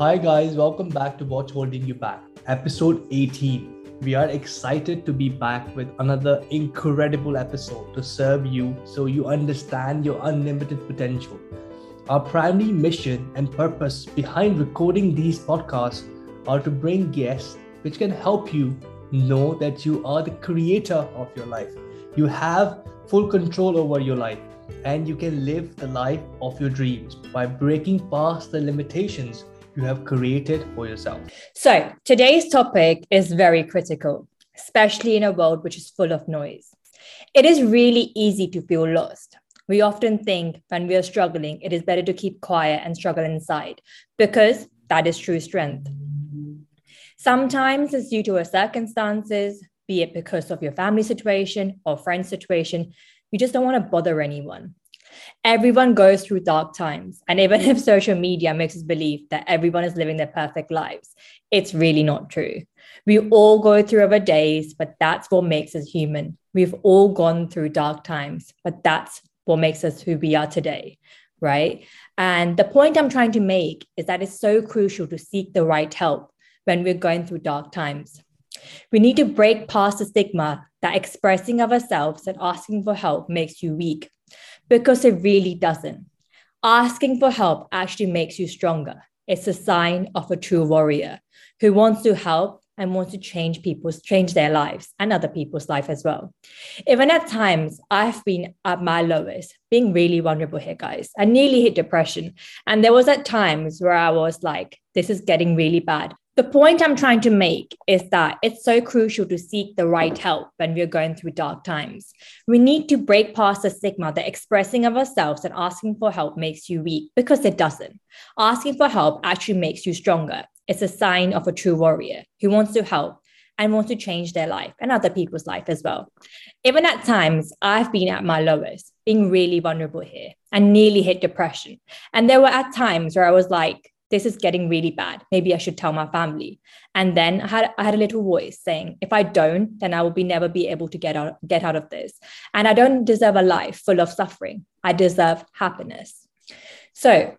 Hi, guys, welcome back to What's Holding You Back, episode 18. We are excited to be back with another incredible episode to serve you so you understand your unlimited potential. Our primary mission and purpose behind recording these podcasts are to bring guests which can help you know that you are the creator of your life. You have full control over your life and you can live the life of your dreams by breaking past the limitations you have created for yourself. So, today's topic is very critical, especially in a world which is full of noise. It is really easy to feel lost. We often think when we are struggling, it is better to keep quiet and struggle inside because that is true strength. Sometimes it's due to our circumstances, be it because of your family situation or friend situation. You just don't want to bother anyone. Everyone goes through dark times. And even if social media makes us believe that everyone is living their perfect lives, it's really not true. We all go through our days, but that's what makes us human. We've all gone through dark times, but that's what makes us who we are today, right? And the point I'm trying to make is that it's so crucial to seek the right help when we're going through dark times. We need to break past the stigma that expressing of ourselves and asking for help makes you weak because it really doesn't. Asking for help actually makes you stronger. It's a sign of a true warrior who wants to help and wants to change people's change their lives and other people's life as well. Even at times I've been at my lowest, being really vulnerable here, guys. I nearly hit depression. And there was at times where I was like, this is getting really bad. The point I'm trying to make is that it's so crucial to seek the right help when we're going through dark times. We need to break past the stigma that expressing of ourselves and asking for help makes you weak because it doesn't. Asking for help actually makes you stronger. It's a sign of a true warrior who wants to help and wants to change their life and other people's life as well. Even at times, I've been at my lowest, being really vulnerable here and nearly hit depression. And there were at times where I was like, this is getting really bad. Maybe I should tell my family. And then I had, I had a little voice saying, if I don't, then I will be never be able to get out, get out of this. And I don't deserve a life full of suffering. I deserve happiness. So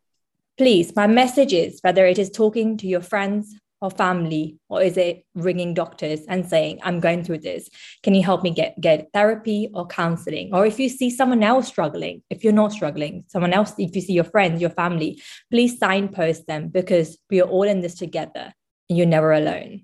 please, my message is whether it is talking to your friends, or family or is it ringing doctors and saying i'm going through this. Can you help me get get therapy or counseling? Or if you see someone else struggling if you're not struggling someone else if you see your friends your family please signpost them because we are all in this together and you're never alone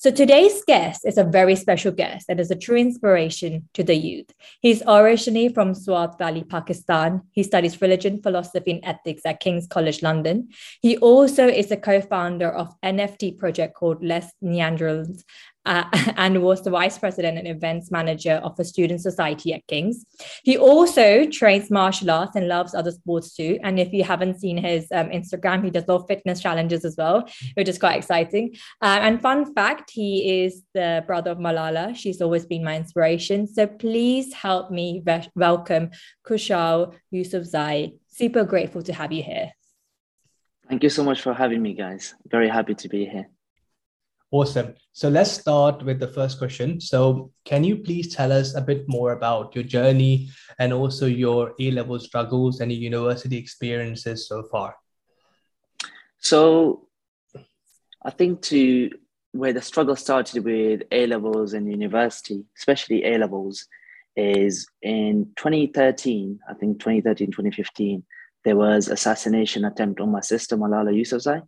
so today's guest is a very special guest and is a true inspiration to the youth. He's originally from Swat Valley, Pakistan. He studies religion, philosophy, and ethics at King's College London. He also is a co-founder of NFT project called Less Neanderthals uh, and was the vice president and events manager of a student society at King's. He also trains martial arts and loves other sports too. And if you haven't seen his um, Instagram, he does a lot of fitness challenges as well, which is quite exciting. Uh, and fun fact, he is the brother of Malala. She's always been my inspiration. So please help me ve- welcome Khushal Yousafzai. Super grateful to have you here. Thank you so much for having me, guys. Very happy to be here. Awesome. So let's start with the first question. So, can you please tell us a bit more about your journey and also your A level struggles and your university experiences so far? So, I think to where the struggle started with A levels and university, especially A levels, is in 2013, I think 2013, 2015, there was assassination attempt on my sister, Malala Yousafzai.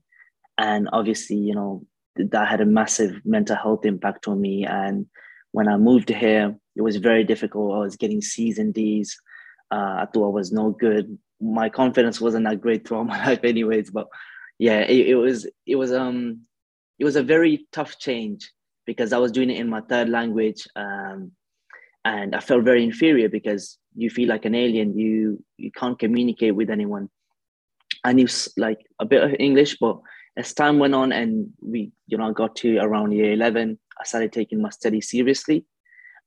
And obviously, you know, that had a massive mental health impact on me. And when I moved here, it was very difficult. I was getting C's and D's. Uh, I thought I was no good. My confidence wasn't that great throughout my life, anyways. But yeah, it, it was it was um it was a very tough change because I was doing it in my third language, um, and I felt very inferior because you feel like an alien. You you can't communicate with anyone. I knew like a bit of English, but as time went on and we, you know, got to around year 11, I started taking my study seriously.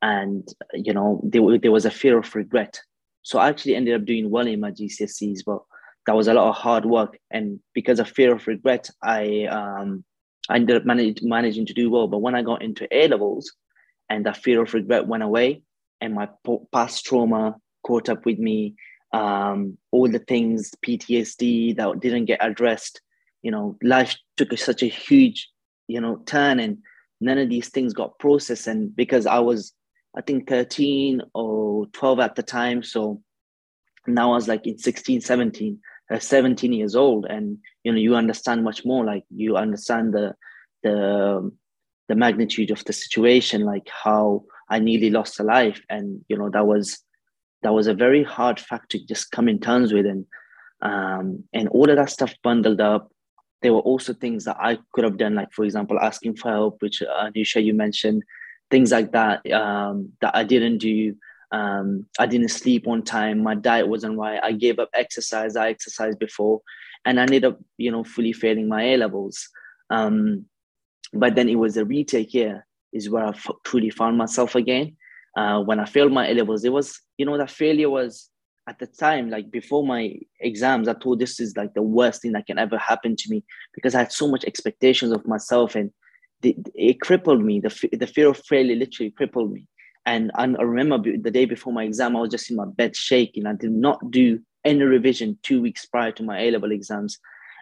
And, you know, there, there was a fear of regret. So I actually ended up doing well in my GCSEs, but that was a lot of hard work. And because of fear of regret, I, um, I ended up manage, managing to do well. But when I got into A levels and that fear of regret went away and my past trauma caught up with me, um, all the things, PTSD that didn't get addressed, you know life took a, such a huge you know turn and none of these things got processed. And because i was i think 13 or 12 at the time so now i was like in 16 17 uh, 17 years old. And you know you understand much more like you understand the the the magnitude of the situation like how i nearly lost a life. And you know that was that was a very hard fact to just come in terms with. And um and all of that stuff bundled up there were also things that i could have done like for example asking for help which uh, Nusha, you mentioned things like that um that i didn't do um, I didn't sleep on time. My diet wasn't right. I gave up exercise. I exercised before, and I ended up, you know, fully failing my A levels. Um, but then it was a retake year is where I f- truly found myself again. Uh, when I failed my A levels, it was, you know, that failure was at the time, like before my exams, I thought this is like the worst thing that can ever happen to me because I had so much expectations of myself and it, it crippled me. The, the fear of failure literally crippled me. And I remember the day before my exam, I was just in my bed shaking. I did not do any revision two weeks prior to my A level exams.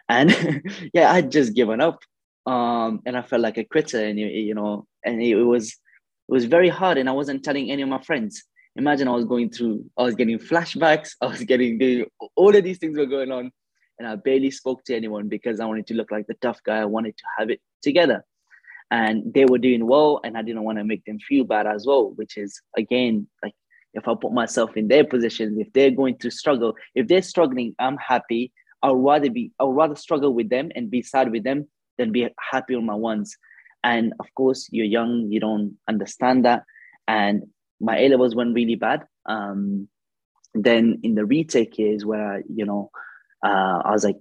And yeah, I'd just given up. Um, and I felt like a quitter, and you know, and it was it was very hard. And I wasn't telling any of my friends. Imagine I was going through, I was getting flashbacks, I was getting all of these things were going on, and I barely spoke to anyone because I wanted to look like the tough guy. I wanted to have it together. And they were doing well and i didn't want to make them feel bad as well which is again like if i put myself in their position if they're going to struggle if they're struggling i'm happy. I'd rather be i'd rather struggle with them and be sad with them than be happy on my ones. And of course you're young you don't understand that. And my a levels went really bad um, then in the retake years where I, you know uh, i was like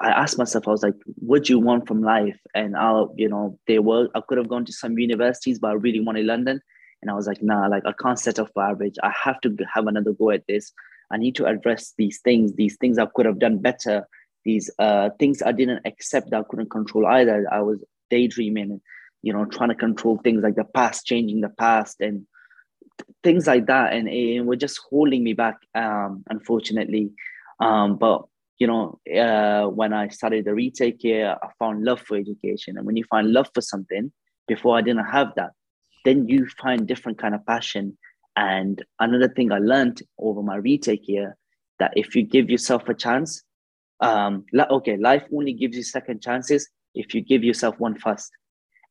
I asked myself, I was like, what do you want from life? And I'll, you know, they were, I could have gone to some universities, but I really wanted London. And I was like, nah, like I can't set for average. I have to have another go at this. I need to address these things, these things I could have done better, these uh, things I didn't accept that I couldn't control either. I was daydreaming and, you know, trying to control things like the past, changing the past and things like that. And it were just holding me back, um, unfortunately. Um, but you know, uh, when I started the retake here, I found love for education. And when you find love for something, before I didn't have that, then you find different kind of passion. And another thing I learned over my retake here, that if you give yourself a chance, um, okay, life only gives you second chances if you give yourself one first.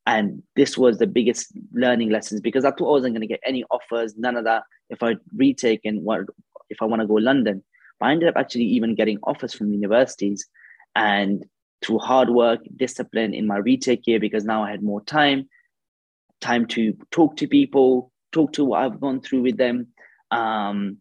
And this was the biggest learning lessons because I thought I wasn't going to get any offers, none of that. If I retake and what if I want to go London, I ended up actually even getting offers from universities. And through hard work, discipline in my retake year, because now I had more time, time to talk to people, talk to what I've gone through with them. Um,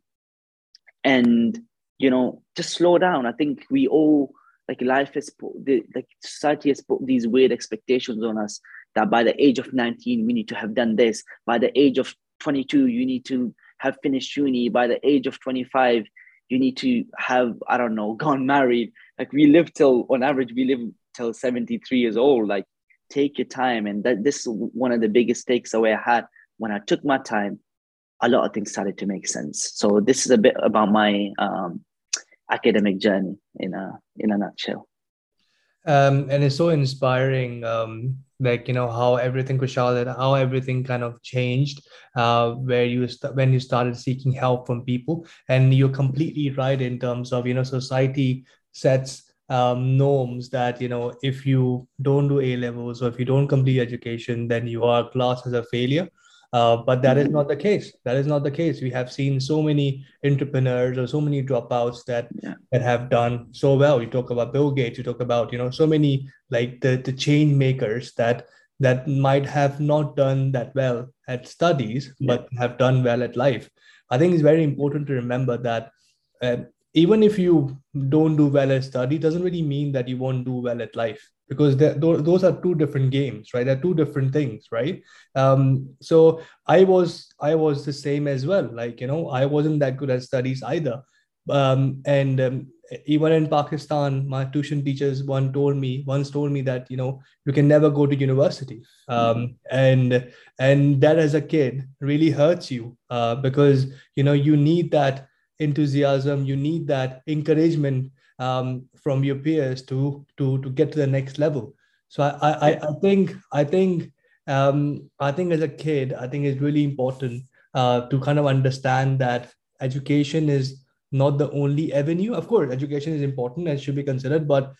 and, you know, just slow down. I think we all, like life has put, the like society has put these weird expectations on us that by the age of 19, we need to have done this. By the age of 22, you need to have finished uni. By the age of 25, you need to have i don't know gone married. Like we live till on average we live till 73 years old. Like take your time. And that this is one of the biggest takes away i had when i took my time. A lot of things started to make sense. So this is a bit about my um, academic journey in a in a nutshell. Um, and it's so inspiring um, like you know how everything Khushal, how everything kind of changed uh, where you st- when you started seeking help from people. And you're completely right in terms of you know society sets um, norms that you know if you don't do a levels or if you don't complete education then you are classed as a failure uh, but that is not the case. That is not the case. We have seen so many entrepreneurs or so many dropouts that yeah. that have done so well. You talk about Bill Gates. You talk about you know so many like the the change makers that that might have not done that well at studies, yeah. but have done well at life. I think it's very important to remember that uh, even if you don't do well at study, doesn't really mean that you won't do well at life because those are two different games right? They're two different things right? Um, so i was i was the same as well. Like you know i wasn't that good at studies either. Um, and um, even in pakistan my tuition teachers one told me once told me that you know you can never go to university. Um, and and that as a kid really hurts you uh, because you know you need that enthusiasm you need that encouragement um, from your peers to to to get to the next level. So i i, I think i think um, i think as a kid i think it's really important uh, to kind of understand that education is not the only avenue. Of course education is important and should be considered but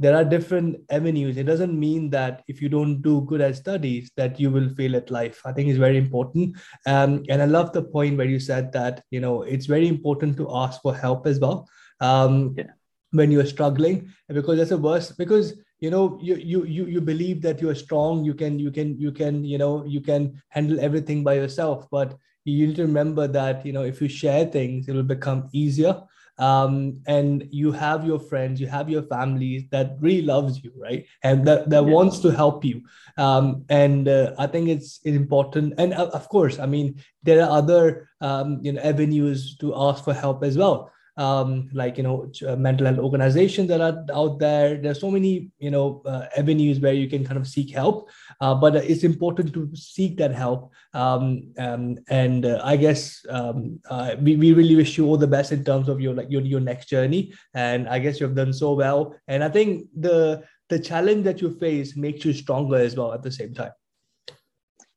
there are different avenues. It doesn't mean that if you don't do good at studies that you will fail at life. I think is very important. Um, and i love the point where you said that you know it's very important to ask for help as well. Um, yeah. When you're struggling because that's the worst because you know you, you you you believe that you are strong you can you can you can you know you can handle everything by yourself but you need to remember that you know if you share things it will become easier um, and you have your friends, you have your families that really loves you, right? And that, that yeah. wants to help you. Um, and uh, I think it's, it's important. And uh, of course, I mean, there are other um, you know avenues to ask for help as well um, like you know uh, mental health organizations that are out there. There's so many you know uh, avenues where you can kind of seek help. Uh, but it's important to seek that help. Um, um, and uh, i guess um, uh, we, we really wish you all the best in terms of your like your, your next journey. And i guess you've done so well. And i think the the challenge that you face makes you stronger as well at the same time.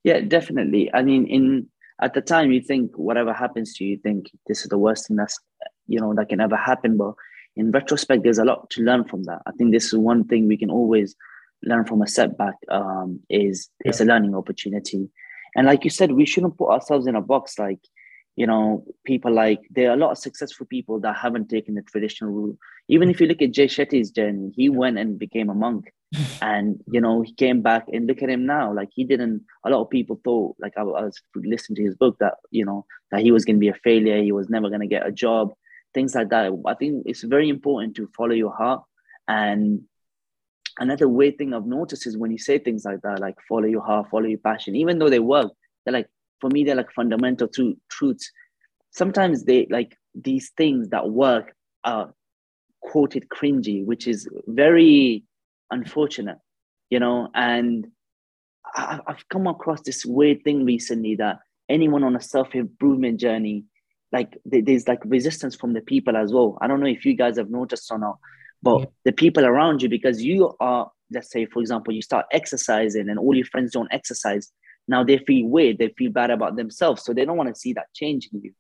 Yeah definitely. I mean in at the time you think whatever happens to you, you think this is the worst thing that's you know that can ever happen. But in retrospect there's a lot to learn from that. I think this is one thing we can always learn from a setback um, is yeah. it's a learning opportunity. And like you said we shouldn't put ourselves in a box. Like you know people like there are a lot of successful people that haven't taken the traditional route. Even if you look at jay shetty's journey he went and became a monk. And you know he came back and look at him now. Like he didn't a lot of people thought like i, I was listening to his book that you know that he was going to be a failure. He was never going to get a job things like that. I think it's very important to follow your heart. And another weird thing I've noticed is when you say things like that, like follow your heart, follow your passion, even though they work, they're like, for me, they're like fundamental to truths. Sometimes they like these things that work are quoted cringy, which is very unfortunate, you know. And I've come across this weird thing recently that anyone on a self improvement journey like there's like resistance from the people as well. I don't know if you guys have noticed or not, but yeah. the people around you, because you are, let's say, for example, you start exercising and all your friends don't exercise. Now they feel weird, they feel bad about themselves. So they don't want to see that change in you.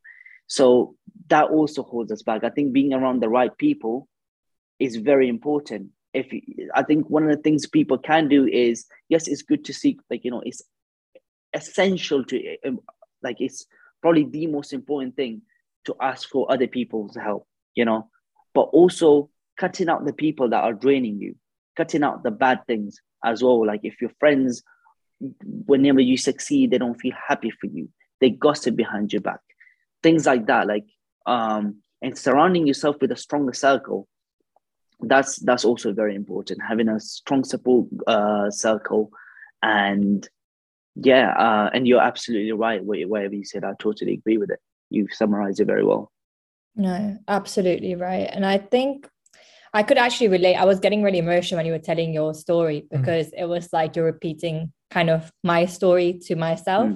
So that also holds us back. I think being around the right people is very important. If I think one of the things people can do is yes, it's good to seek like you know it's essential to um, like it's probably the most important thing to ask for other people's help, you know, but also cutting out the people that are draining you, cutting out the bad things as well. Like if your friends, whenever you succeed, they don't feel happy for you, they gossip behind your back, things like that. Like, um, and surrounding yourself with a stronger circle. That's that's also very important. Having a strong support uh, circle, and yeah, uh, and you're absolutely right. Whatever you said, I totally agree with it. You've summarized it very well. No, absolutely right. And I think I could actually relate. I was getting really emotional when you were telling your story mm. because mm. it was like you're repeating kind of my story to myself.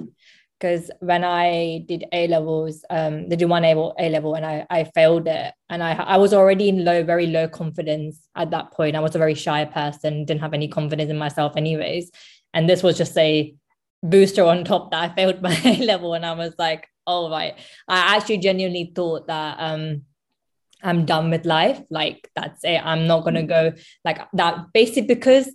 Because mm. when I did A levels, um, they did one A level and I, I failed it. And I, I was already in low, very low confidence at that point. I was a very shy person, didn't have any confidence in myself, anyways. And this was just a booster on top that I failed my A level, and I was like, "All right." I actually genuinely thought that um, I'm done with life. Like that's it. I'm not gonna go like that. Basically, because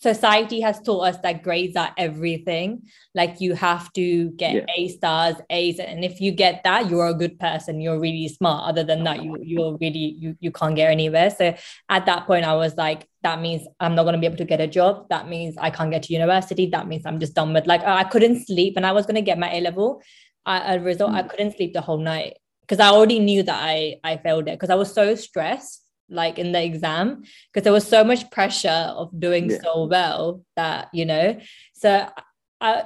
society has taught us that grades are everything. Like you have to get yeah. A stars, A's, and if you get that, you're a good person. You're really smart. Other than that, you you're really you you can't get anywhere. So at that point, I was like, that means I'm not going to be able to get a job. That means I can't get to university. That means I'm just done with like I couldn't sleep, and I was going to get my A level. I, a result, mm. I couldn't sleep the whole night because I already knew that I I failed it because I was so stressed like in the exam because there was so much pressure of doing yeah. so well that you know? So i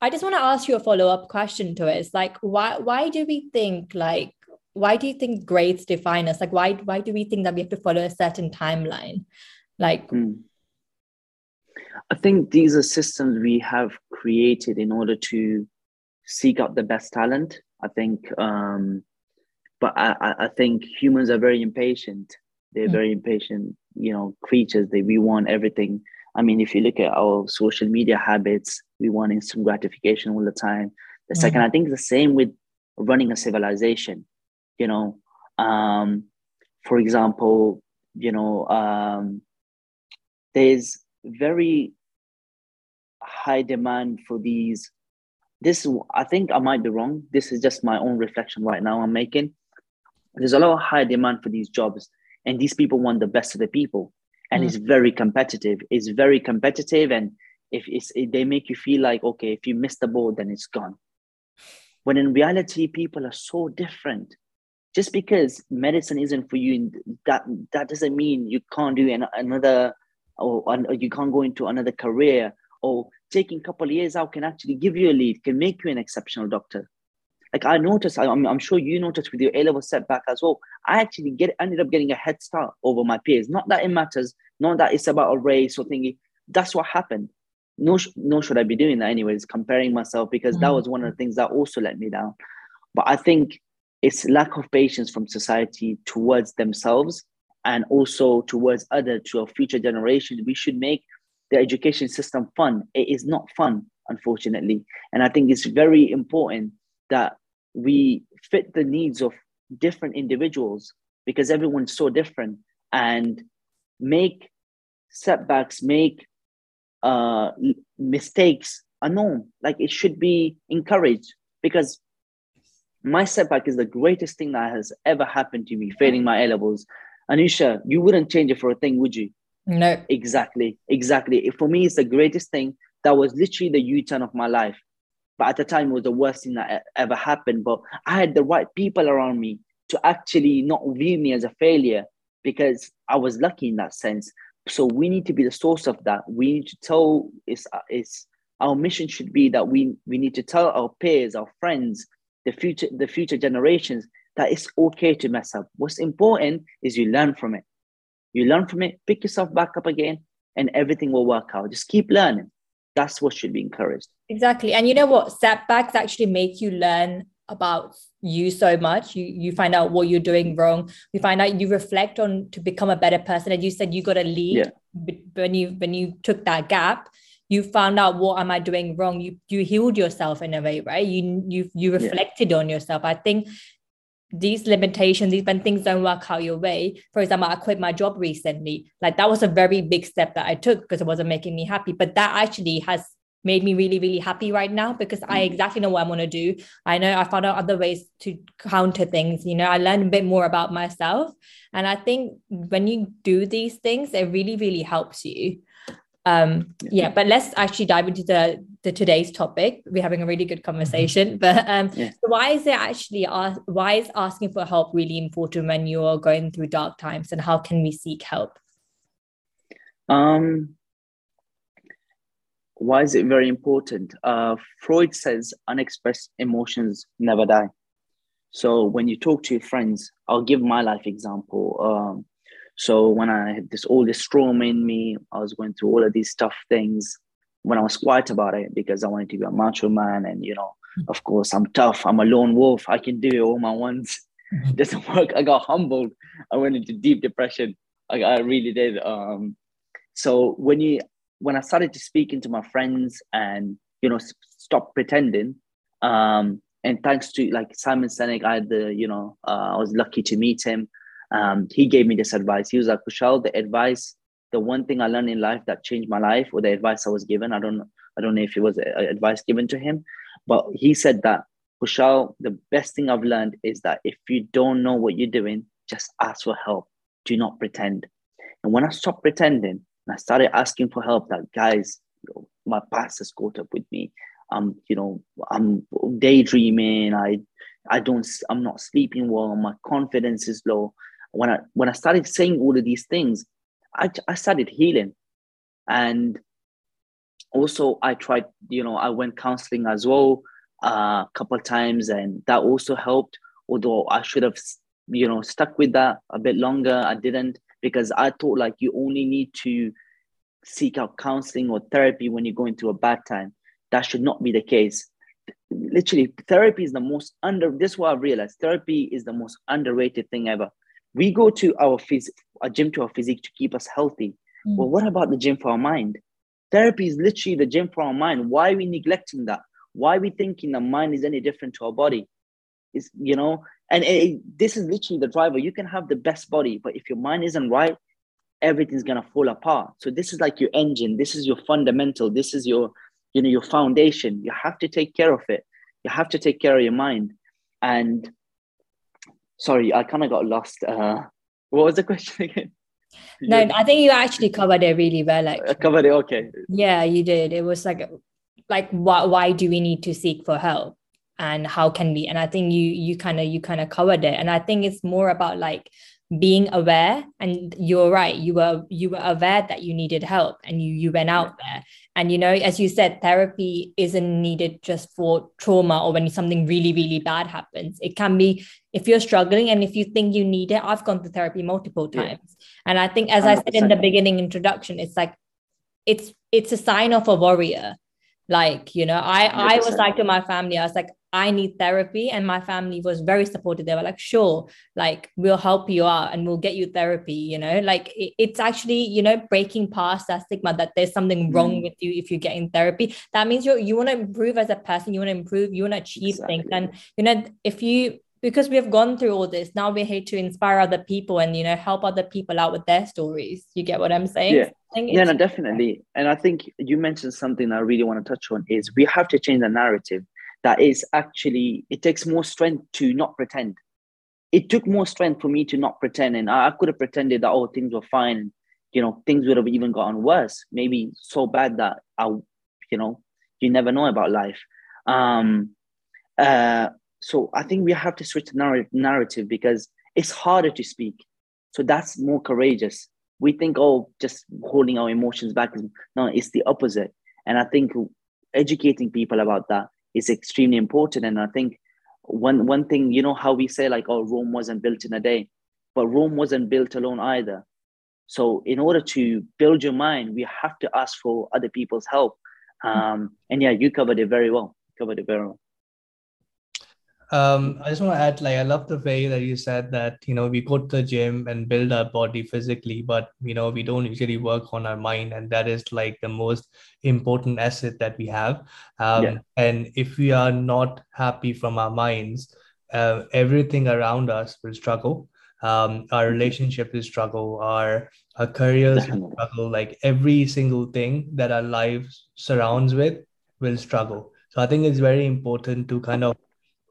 i just want to ask you a follow-up question to it. It's like why why do we think like why do you think grades define us? Like why why do we think that we have to follow a certain timeline? Like mm. i think these are systems we have created in order to seek out the best talent. I think um but I, I think humans are very impatient. They're mm. very impatient, you know, creatures. They we want everything. I mean, if you look at our social media habits, we want instant gratification all the time. The mm. second, I think the same with running a civilization. You know, um, for example, you know, um, there's very high demand for these. This, I think I might be wrong. This is just my own reflection right now I'm making. There's a lot of high demand for these jobs, and these people want the best of the people, and mm. it's very competitive. It's very competitive, and if it's, if they make you feel like okay, if you miss the boat, then it's gone. When in reality, people are so different just because medicine isn't for you that that doesn't mean you can't do an, another or, or, you can't go into another career or taking a couple of years out can actually give you a lead can make you an exceptional doctor like i noticed i'm, I'm sure you noticed with your a-level setback as well i actually get ended up getting a head start over my peers. Not that it matters not that it's about a race or thingy. That's what happened. No, no should i be doing that anyways comparing myself because mm-hmm. that was one of the things that also let me down. But i think it's lack of patience from society towards themselves and also towards other to our future generations we should make the education system fun. It is not fun unfortunately. And i think it's very important that we fit the needs of different individuals because everyone's so different and make setbacks make uh, mistakes a norm like it should be encouraged because my setback is the greatest thing that has ever happened to me, failing my A levels. Anusha, you wouldn't change it for a thing, would you? No. Exactly. Exactly. For me, it's the greatest thing. That was literally the U turn of my life. But at the time, it was the worst thing that ever happened. But I had the right people around me to actually not view me as a failure because I was lucky in that sense. So we need to be the source of that. We need to tell it's, it's our mission should be that we, we need to tell our peers, our friends, the future the future generations that it's okay to mess up. What's important is you learn from it. You learn from it, pick yourself back up again, and everything will work out. Just keep learning. That's what should be encouraged. Exactly. And you know what? Setbacks actually make you learn about you so much you you find out what you're doing wrong you find out you reflect on to become a better person and you said you got a lead yeah. when you when you took that gap you found out what am i doing wrong you you healed yourself in a way right you you you reflected yeah. on yourself i think these limitations these when things don't work out your way. For example i quit my job recently. Like that was a very big step that i took because it wasn't making me happy. But that actually has made me really really happy right now because i mm. exactly know what i want to do. I know i found out other ways to counter things you know i learned a bit more about myself. And i think when you do these things it really really helps you um yeah. but let's actually dive into the the today's topic. We're having a really good conversation mm-hmm. but um yeah. so why is it actually ask, why is asking for help really important when you're going through dark times and how can we seek help? Um why is it very important? Uh freud says unexpressed emotions never die. So when you talk to your friends i'll give my life example. Um so when I had this all this trauma in me, I was going through all of these tough things. When I was quiet about it because I wanted to be a macho man, and you know, mm-hmm. of course, I'm tough. I'm a lone wolf. I can do it all my ones. Mm-hmm. It doesn't work. I got humbled. I went into deep depression. I, I really did. Um, so when you when I started to speak into my friends and you know stop pretending, um, and thanks to like Simon Sinek, I had the you know uh, I was lucky to meet him um, he gave me this advice. He was like, Khushal, the advice, the one thing I learned in life that changed my life, or the advice I was given, I don't, I don't know if it was advice given to him, but he said that Khushal, the best thing I've learned is that if you don't know what you're doing, just ask for help. Do not pretend. And when I stopped pretending and I started asking for help, that guys, my past has caught up with me. I'm, you know, I'm daydreaming. I, I don't, I'm not sleeping well. My confidence is low when I when I started saying all of these things, I, I started healing. And also I tried, you know, I went counseling as well uh, a couple of times and that also helped. Although I should have, you know, stuck with that a bit longer. I didn't because I thought like you only need to seek out counseling or therapy when you're going through a bad time. That should not be the case. literally therapy is the most under this is what I've realized. Therapy is the most underrated thing ever. We go to our phys- a gym to our physique to keep us healthy. Mm. Well, what about the gym for our mind? Therapy is literally the gym for our mind. Why are we neglecting that? Why are we thinking the mind is any different to our body? Is you know, and it, this is literally the driver. You can have the best body, but if your mind isn't right, everything's gonna fall apart. So this is like your engine. This is your fundamental. This is your you know your foundation you have to take care of it you have to take care of your mind and sorry i kind of got lost uh what was the question again? No i think you actually covered it really well I covered it okay. Yeah you did. It was like like why, why do we need to seek for help? And how can we and i think you you kind of you kind of covered it. And i think it's more about like being aware and you're right you were you were aware that you needed help and you you went out there and you know as you said therapy isn't needed just for trauma or when something really really bad happens it can be if you're struggling and if you think you need it i've gone to therapy multiple times yeah. and i think as 100%. i said in the beginning introduction it's like it's it's a sign of a warrior like you know i 100%. i was like to my family i was like I need therapy. And my family was very supportive. They were like, sure, like we'll help you out and we'll get you therapy, you know, like it, it's actually, you know, breaking past that stigma that there's something wrong mm. with you if you're getting therapy. That means you you want to improve as a person, you want to improve, you want to achieve exactly. things. And, you know, if you, because we have gone through all this, now we're here to inspire other people and, you know, help other people out with their stories. You get what I'm saying? Yeah. Yeah, no, definitely. And I think you mentioned something I really want to touch on is we have to change the narrative that is actually it takes more strength to not pretend. It took more strength for me to not pretend and i, I could have pretended that oh things were fine. You know things would have even gotten worse maybe so bad that i you know you never know about life. Um uh so i think we have to switch the narrative because it's harder to speak. So that's more courageous. We think oh just holding our emotions back no it's the opposite. And i think educating people about that is extremely important. And I think one one thing, you know, how we say like, oh, Rome wasn't built in a day, but Rome wasn't built alone either. So in order to build your mind, we have to ask for other people's help. Um, and yeah, you covered it very well. Covered it very well um, I just want to add, like, I love the way that you said that, you know, we go to the gym and build our body physically, but, you know, we don't usually work on our mind. And that is like the most important asset that we have. Um, yeah. And if we are not happy from our minds, uh, everything around us will struggle. Um, our relationship will struggle, our, our careers will struggle, like every single thing that our lives surrounds with will struggle. So I think it's very important to kind of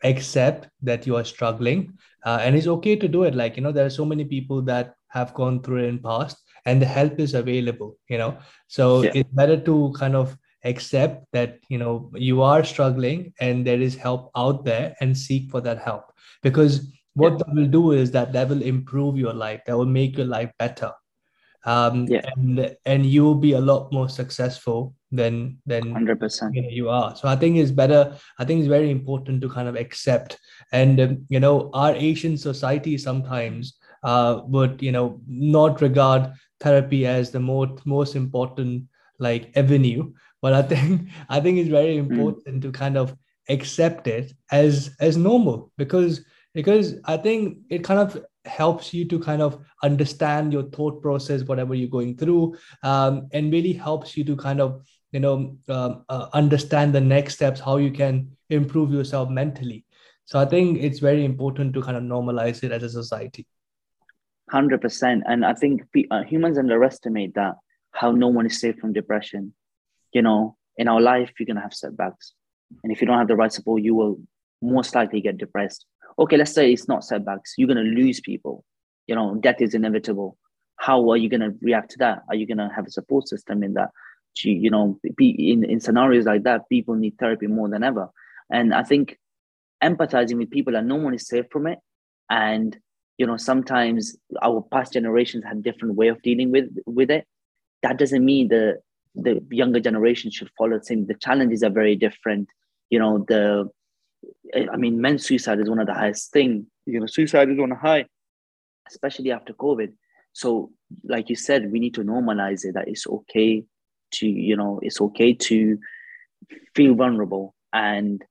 accept that you are struggling uh, and it's okay to do it. Like you know there are so many people that have gone through it in past and the help is available you know? So yeah. it's better to kind of accept that you know you are struggling and there is help out there and seek for that help. Because what yeah. that will do is that that will improve your life. That will make your life better um, yeah. and and you will be a lot more successful than than 100% you, know, you are so i think it's better i think it's very important to kind of accept and um, you know our asian society sometimes uh, would you know not regard therapy as the most most important like avenue but i think i think it's very hmm. important mm. to kind of accept it as as normal because because i think it kind of helps you to kind of understand your thought process whatever you're going through um, and really helps you to kind of you know um, uh, understand the next steps how you can improve yourself mentally. So i think it's very important to kind of normalize it as a society. 100% and i think uh, humans underestimate that how no one is safe from depression. You know in our life you're going to have setbacks. And if you don't have the right support you will most likely get depressed okay, let's say it's not setbacks, you're going to lose people. You know, death is inevitable. How are you going to react to that? Are you going to have a support system in that? You know, in, in scenarios like that, people need therapy more than ever. And I think empathizing with people and no one is safe from it. And, you know, sometimes our past generations had different way of dealing with, with it. That doesn't mean the, the younger generation should follow the same. The challenges are very different. You know, the I mean, men's suicide is one of the highest thing. You know, suicide is on a high, especially after COVID. So, like you said, we need to normalize it. That it's okay to, you know, it's okay to feel vulnerable, and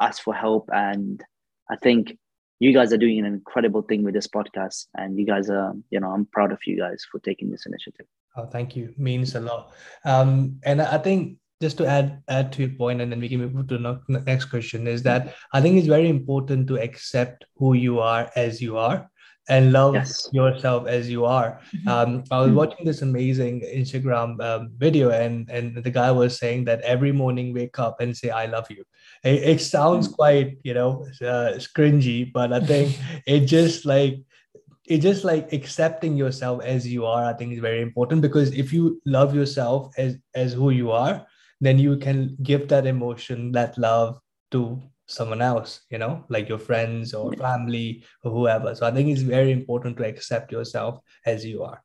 ask for help. And I think you guys are doing an incredible thing with this podcast. And you guys are, you know, I'm proud of you guys for taking this initiative. Oh, thank you. Means a lot. Um, and I think just to add add to your point, and then we can move to the next question is that I think it's very important to accept who you are as you are and love yes. yourself as you are. Mm-hmm. Um, I was mm-hmm. watching this amazing Instagram um, video, and and the guy was saying that every morning wake up and say I love you. It, it sounds mm-hmm. quite you know uh, cringy, but I think it just like it just like accepting yourself as you are. I think is very important because if you love yourself as as who you are, then you can give that emotion, that love to someone else you know like your friends or family or whoever. So i think it's very important to accept yourself as you are.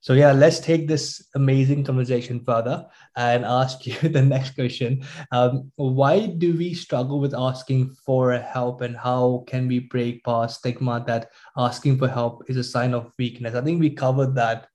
So yeah let's take this amazing conversation further and ask you the next question. Um, why do we struggle with asking for help and how can we break past stigma that asking for help is a sign of weakness? I think we covered that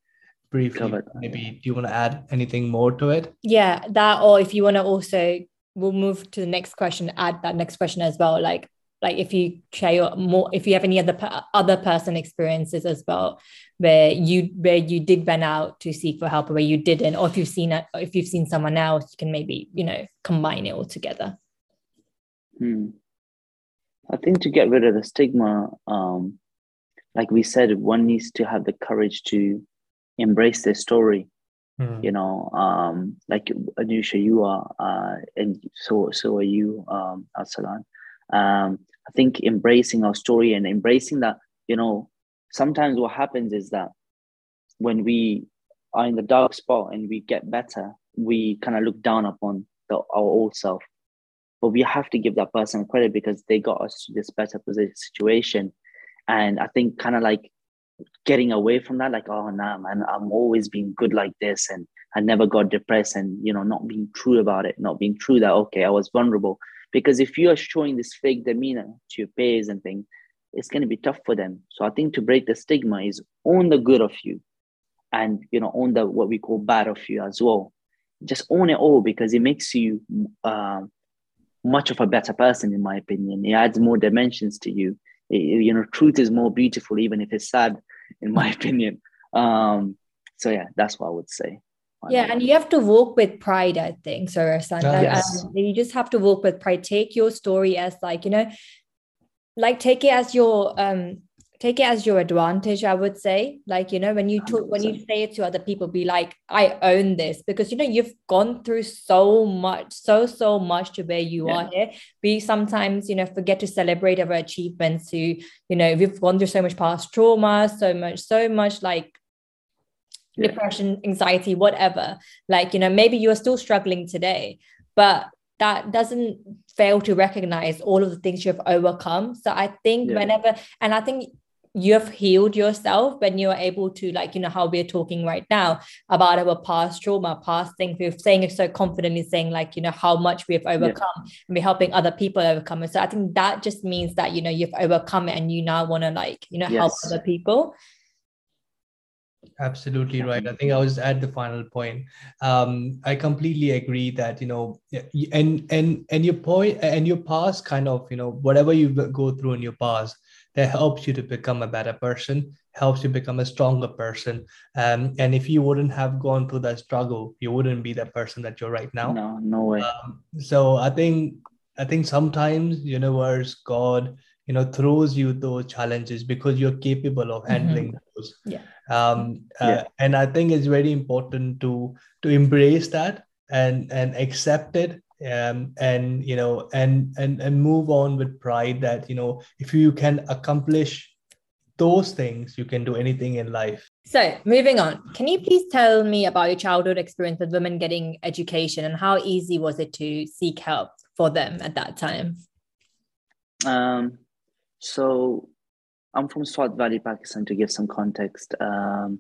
briefly covered. maybe do you want to add anything more to it yeah that or if you want to also we'll move to the next question add that next question as well like like if you share your more if you have any other other person experiences as well where you where you did run out to seek for help or where you didn't or if you've seen it if you've seen someone else you can maybe you know combine it all together hmm. i think to get rid of the stigma um like we said one needs to have the courage to embrace their story Mm. You know, um, like Anusha, you are, uh, and so so are you, um, Arsalan. Um, I think embracing our story and embracing that, you know, sometimes what happens is that when we are in the dark spot and we get better, we kind of look down upon the, our old self. But we have to give that person credit because they got us to this better position situation. And I think kind of like getting away from that like oh nah man i'm always being good like this and i never got depressed and you know not being true about it not being true that okay i was vulnerable. Because if you are showing this fake demeanor to your peers and things it's going to be tough for them. So i think to break the stigma is own the good of you and you know own the what we call bad of you as well. Just own it all because it makes you uh, much of a better person in my opinion. It adds more dimensions to you. You know truth is more beautiful even if it's sad in my opinion um so yeah that's what i would say yeah and you have to walk with pride i think so Arsan. Uh, yes. Um, you just have to walk with pride take your story as like you know like take it as your um take it as your advantage i would say like you know when you talk 100%. when you say it to other people be like i own this because you know you've gone through so much so so much to where you yeah. are here we sometimes you know forget to celebrate our achievements to you know we've gone through so much past trauma so much so much like yeah. depression anxiety whatever like you know maybe you're still struggling today but that doesn't fail to recognize all of the things you've overcome. So I think yeah. whenever, and I think you've healed yourself when you're able to like you know how we're talking right now about our past trauma past things. We're saying it so confidently saying like you know how much we've overcome yeah. and we're helping other people overcome it. So i think that just means that you know you've overcome it and you now want to like you know yes. help other people. Absolutely right. I think i was at the final point. Um i completely agree that you know and and and your point and your past kind of you know whatever you go through in your past that helps you to become a better person helps you become a stronger person um, and if you wouldn't have gone through that struggle you wouldn't be the person that you're right now no no way um, so i think i think sometimes universe god you know throws you those challenges because you're capable of mm-hmm. handling mm-hmm. those yeah um uh, yeah. and i think it's very important to to embrace that and and accept it um, and you know and and and move on with pride that you know if you can accomplish those things you can do anything in life. So moving on can you please tell me about your childhood experience with women getting education and how easy was it to seek help for them at that time? Um so i'm from swat valley pakistan to give some context. Um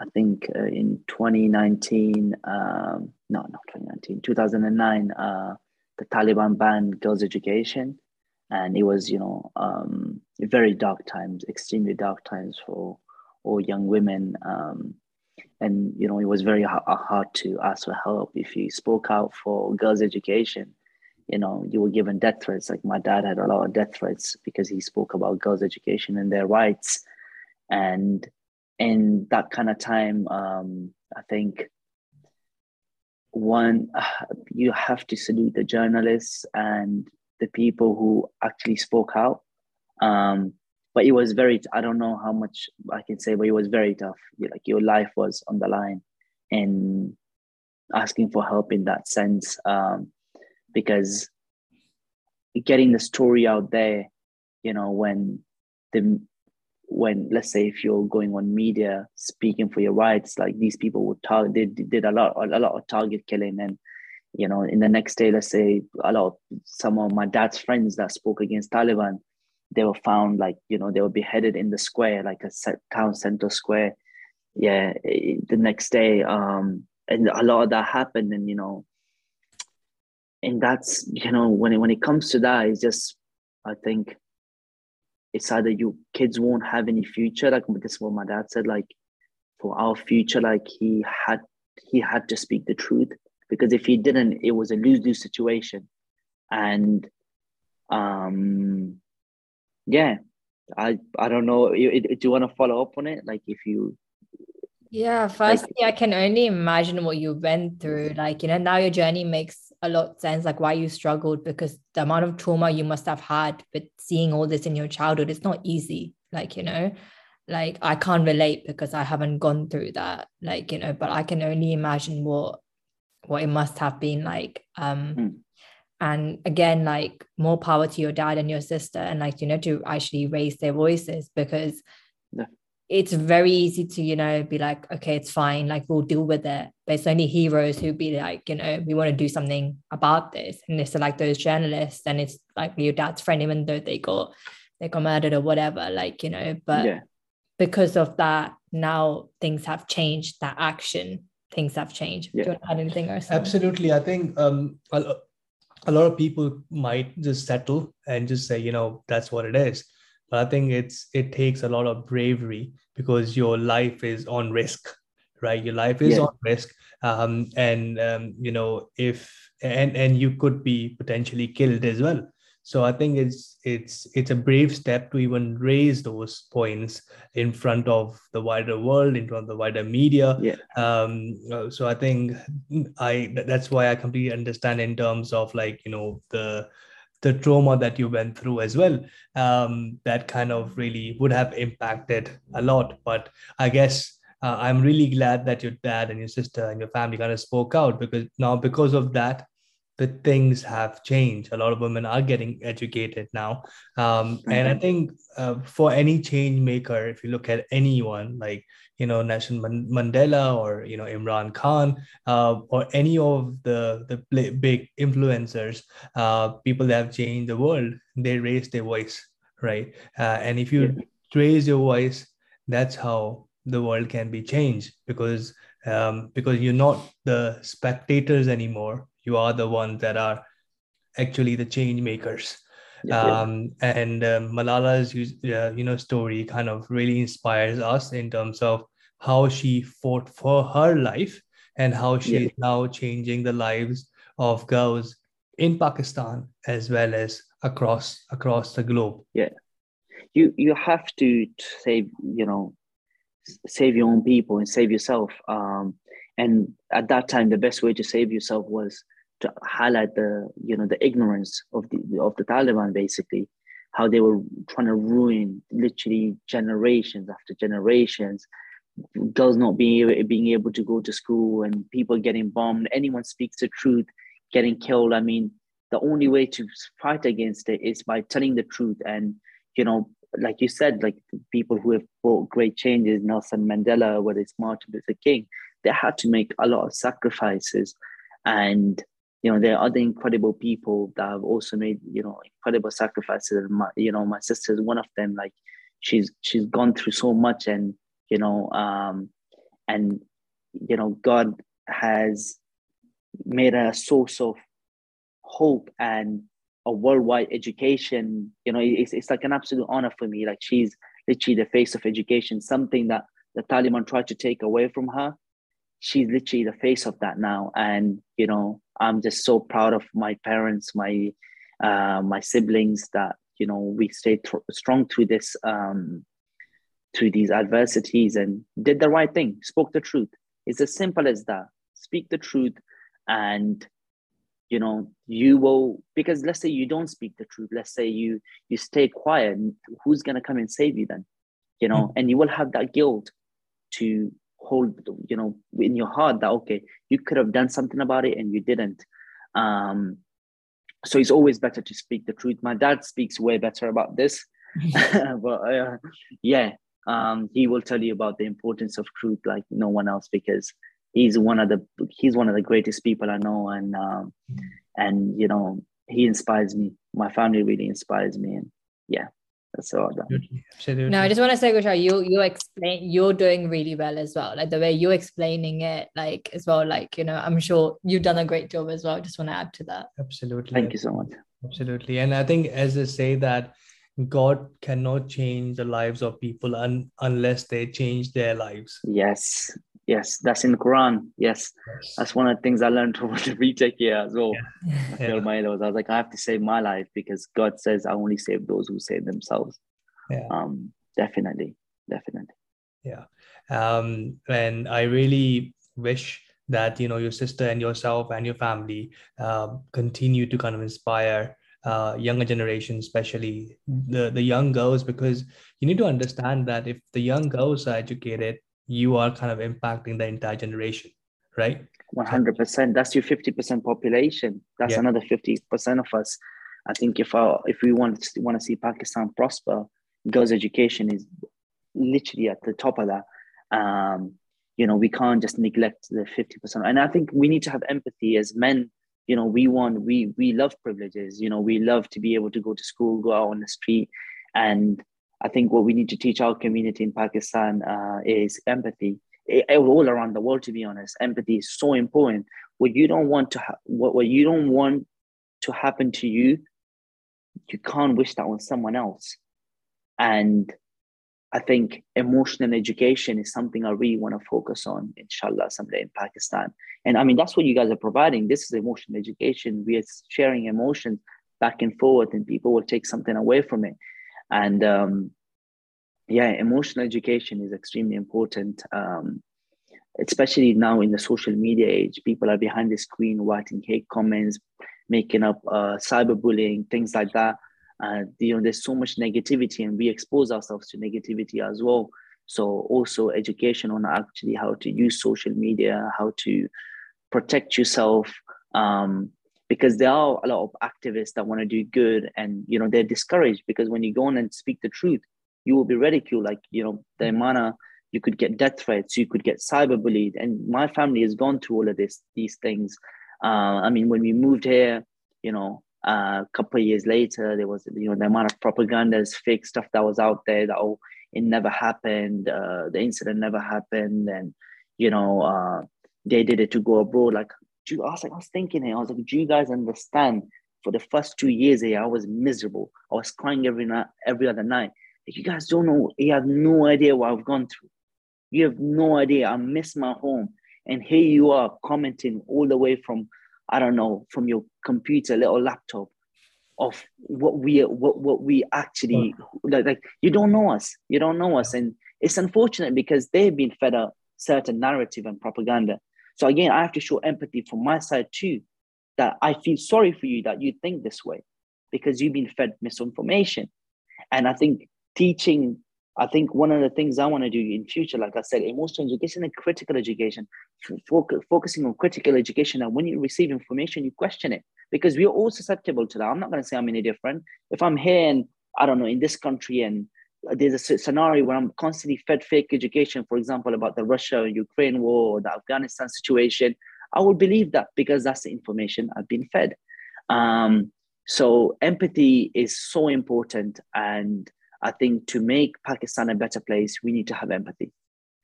I think uh, in 2019, um, no, not 2019, 2009, uh, the Taliban banned girls' education. And it was, you know, um, very dark times, extremely dark times for all young women. Um, and, you know, it was very hard, hard to ask for help. If you spoke out for girls' education, you know, you were given death threats. Like my dad had a lot of death threats because he spoke about girls' education and their rights. And in that kind of time, um, I think one, you have to salute the journalists and the people who actually spoke out. Um, but it was very, I don't know how much I can say, but it was very tough. Like your life was on the line and asking for help in that sense. Um, because getting the story out there, you know, when the when let's say if you're going on media speaking for your rights, like these people would target they did a lot a lot of target killing. And you know in the next day let's say a lot of some of my dad's friends that spoke against Taliban they were found like you know they were beheaded in the square like a town center square. Yeah the next day um and a lot of that happened. And you know and that's you know when it, when it comes to that it's just i think it's either you kids won't have any future like this is what my dad said like for our future like he had he had to speak the truth. Because if he didn't it was a lose-lose situation. And um yeah i i don't know. Do you want to follow up on it? Like if you yeah, firstly, like, I can only imagine what you went through. Like, you know, now your journey makes a lot sense, like why you struggled, because the amount of trauma you must have had with seeing all this in your childhood, it's not easy. Like, you know, like I can't relate because I haven't gone through that. Like, you know, but I can only imagine what what it must have been like. Um mm. and again, like more power to your dad and your sister, and like, you know, to actually raise their voices because yeah it's very easy to you know be like okay it's fine like we'll deal with it. But it's only heroes who be like you know we want to do something about this. And it's like those journalists and it's like your dad's friend even though they got they got murdered or whatever like you know but yeah. because of that now things have changed that action things have changed. Yeah. do you want to add anything or absolutely. I think um a, a lot of people might just settle and just say you know that's what it is but I think it's it takes a lot of bravery because your life is on risk, right? Your life is yeah. on risk, um, and um, you know if and and you could be potentially killed as well. So I think it's it's it's a brave step to even raise those points in front of the wider world, in front of the wider media. Yeah. Um, so I think I that's why I completely understand in terms of like you know the the trauma that you went through as well um, that kind of really would have impacted a lot. But i guess uh, i'm really glad that your dad and your sister and your family kind of spoke out because now because of that the things have changed. A lot of women are getting educated now. Um, mm-hmm. And I think uh, for any change maker, if you look at anyone like, you know, Nelson Mandela or, you know, Imran Khan uh, or any of the, the big influencers, uh, people that have changed the world, they raise their voice, right? Uh, and if you yeah. raise your voice, that's how the world can be changed because um, because you're not the spectators anymore you are the ones that are actually the change makers. Yeah, um, and um, malala's uh, you know story kind of really inspires us in terms of how she fought for her life and how she yeah. is now changing the lives of girls in pakistan as well as across across the globe. Yeah. You you have to save you know save your own people and save yourself. Um, and at that time the best way to save yourself was to highlight the you know the ignorance of the of the Taliban basically. How they were trying to ruin literally generations after generations girls not being being able to go to school and people getting bombed. Anyone speaks the truth getting killed. I mean the only way to fight against it is by telling the truth. And you know like you said like people who have brought great changes nelson mandela whether it's martin luther king they had to make a lot of sacrifices and you know, there are other incredible people that have also made, you know, incredible sacrifices. My, you know, my sister is one of them. Like she's she's gone through so much and, you know, um, and you know, God has made her a source of hope and a worldwide education. You know, it's, it's like an absolute honor for me. Like she's literally the face of education, something that the Taliban tried to take away from her. She's literally the face of that now. And, you know, I'm just so proud of my parents, my, uh, my siblings that, you know, we stayed th- strong through this, um, through these adversities and did the right thing, spoke the truth. It's as simple as that. Speak the truth and you know you will because let's say you don't speak the truth let's say you you stay quiet who's going to come and save you then you know mm-hmm. and you will have that guilt to hold you know in your heart that okay you could have done something about it and you didn't. Um so it's always better to speak the truth. My dad speaks way better about this. But uh, yeah um he will tell you about the importance of truth like no one else because he's one of the he's one of the greatest people I know, and um, and you know he inspires me. My family really inspires me, and yeah, that's all. Absolutely. Absolutely. No, I just want to say, Khushal, you you explain you're doing really well as well. Like the way you're explaining it, like as well. Like you know, I'm sure you've done a great job as well. I just want to add to that. Absolutely. Thank you so much. Absolutely, and I think as they say that. God cannot change the lives of people un- unless they change their lives. Yes, Yes, that's in the Quran. Yes. yes. That's one of the things I learned over the retake here as well. Yeah. I feel yeah. my I was like, I have to save my life because God says I only save those who save themselves. Yeah. Um, definitely. Definitely. Yeah. Um, and I really wish that you know your sister and yourself and your family uh, continue to kind of inspire uh, younger generation, especially the the young girls, because you need to understand that if the young girls are educated, you are kind of impacting the entire generation, right? 100%. That's your 50% population. That's yeah. another 50% of us. I think if our, if we want to want to see Pakistan prosper, girls' education is literally at the top of that. Um, you know, we can't just neglect the 50%. And I think we need to have empathy as men. You know, we want, we we love privileges. You know, we love to be able to go to school, go out on the street, and I think what we need to teach our community in Pakistan uh, is empathy. all around the world, to be honest, empathy is so important. What you don't want to ha- what, what you don't want to happen to you, you can't wish that on someone else. And I think emotional education is something I really want to focus on, inshallah, someday in Pakistan. And I mean, that's what you guys are providing. This is emotional education. We are sharing emotions back and forth, and people will take something away from it and um, yeah emotional education is extremely important um, especially now in the social media age. People are behind the screen writing hate comments making up uh, cyberbullying things like that. Uh, you know there's so much negativity and we expose ourselves to negativity as well. So also education on actually how to use social media how to protect yourself um, because there are a lot of activists that want to do good and you know they're discouraged because when you go on and speak the truth you will be ridiculed. Like you know the mana you could get death threats you could get cyberbullied and my family has gone through all of this these things. Uh, i mean when we moved here you know uh, a couple of years later there was you know the amount of propaganda fake stuff that was out there that oh it never happened uh, the incident never happened and you know uh, they did it to go abroad. Like do I was like, I was thinking here, I was like, do you guys understand? For the first two years here, I was miserable. I was crying every night, every other night. Like, you guys don't know, you have no idea what I've gone through. You have no idea. I miss my home. And here you are commenting all the way from, I don't know, from your computer, little laptop of what we what what we actually like, like you don't know us you don't know us and it's unfortunate because they've been fed a certain narrative and propaganda so again, I have to show empathy from my side too, that I feel sorry for you that you think this way because you've been fed misinformation. And I think teaching, I think one of the things I want to do in future, like I said, emotional education and critical education, focus, focusing on critical education. And when you receive information, you question it because we're all susceptible to that. I'm not going to say I'm any different. If I'm here and I don't know, in this country and there's a scenario where I'm constantly fed fake education, for example, about the Russia Ukraine war or the Afghanistan situation, I will believe that because that's the information I've been fed. Um, so empathy is so important, and I think to make Pakistan a better place, we need to have empathy.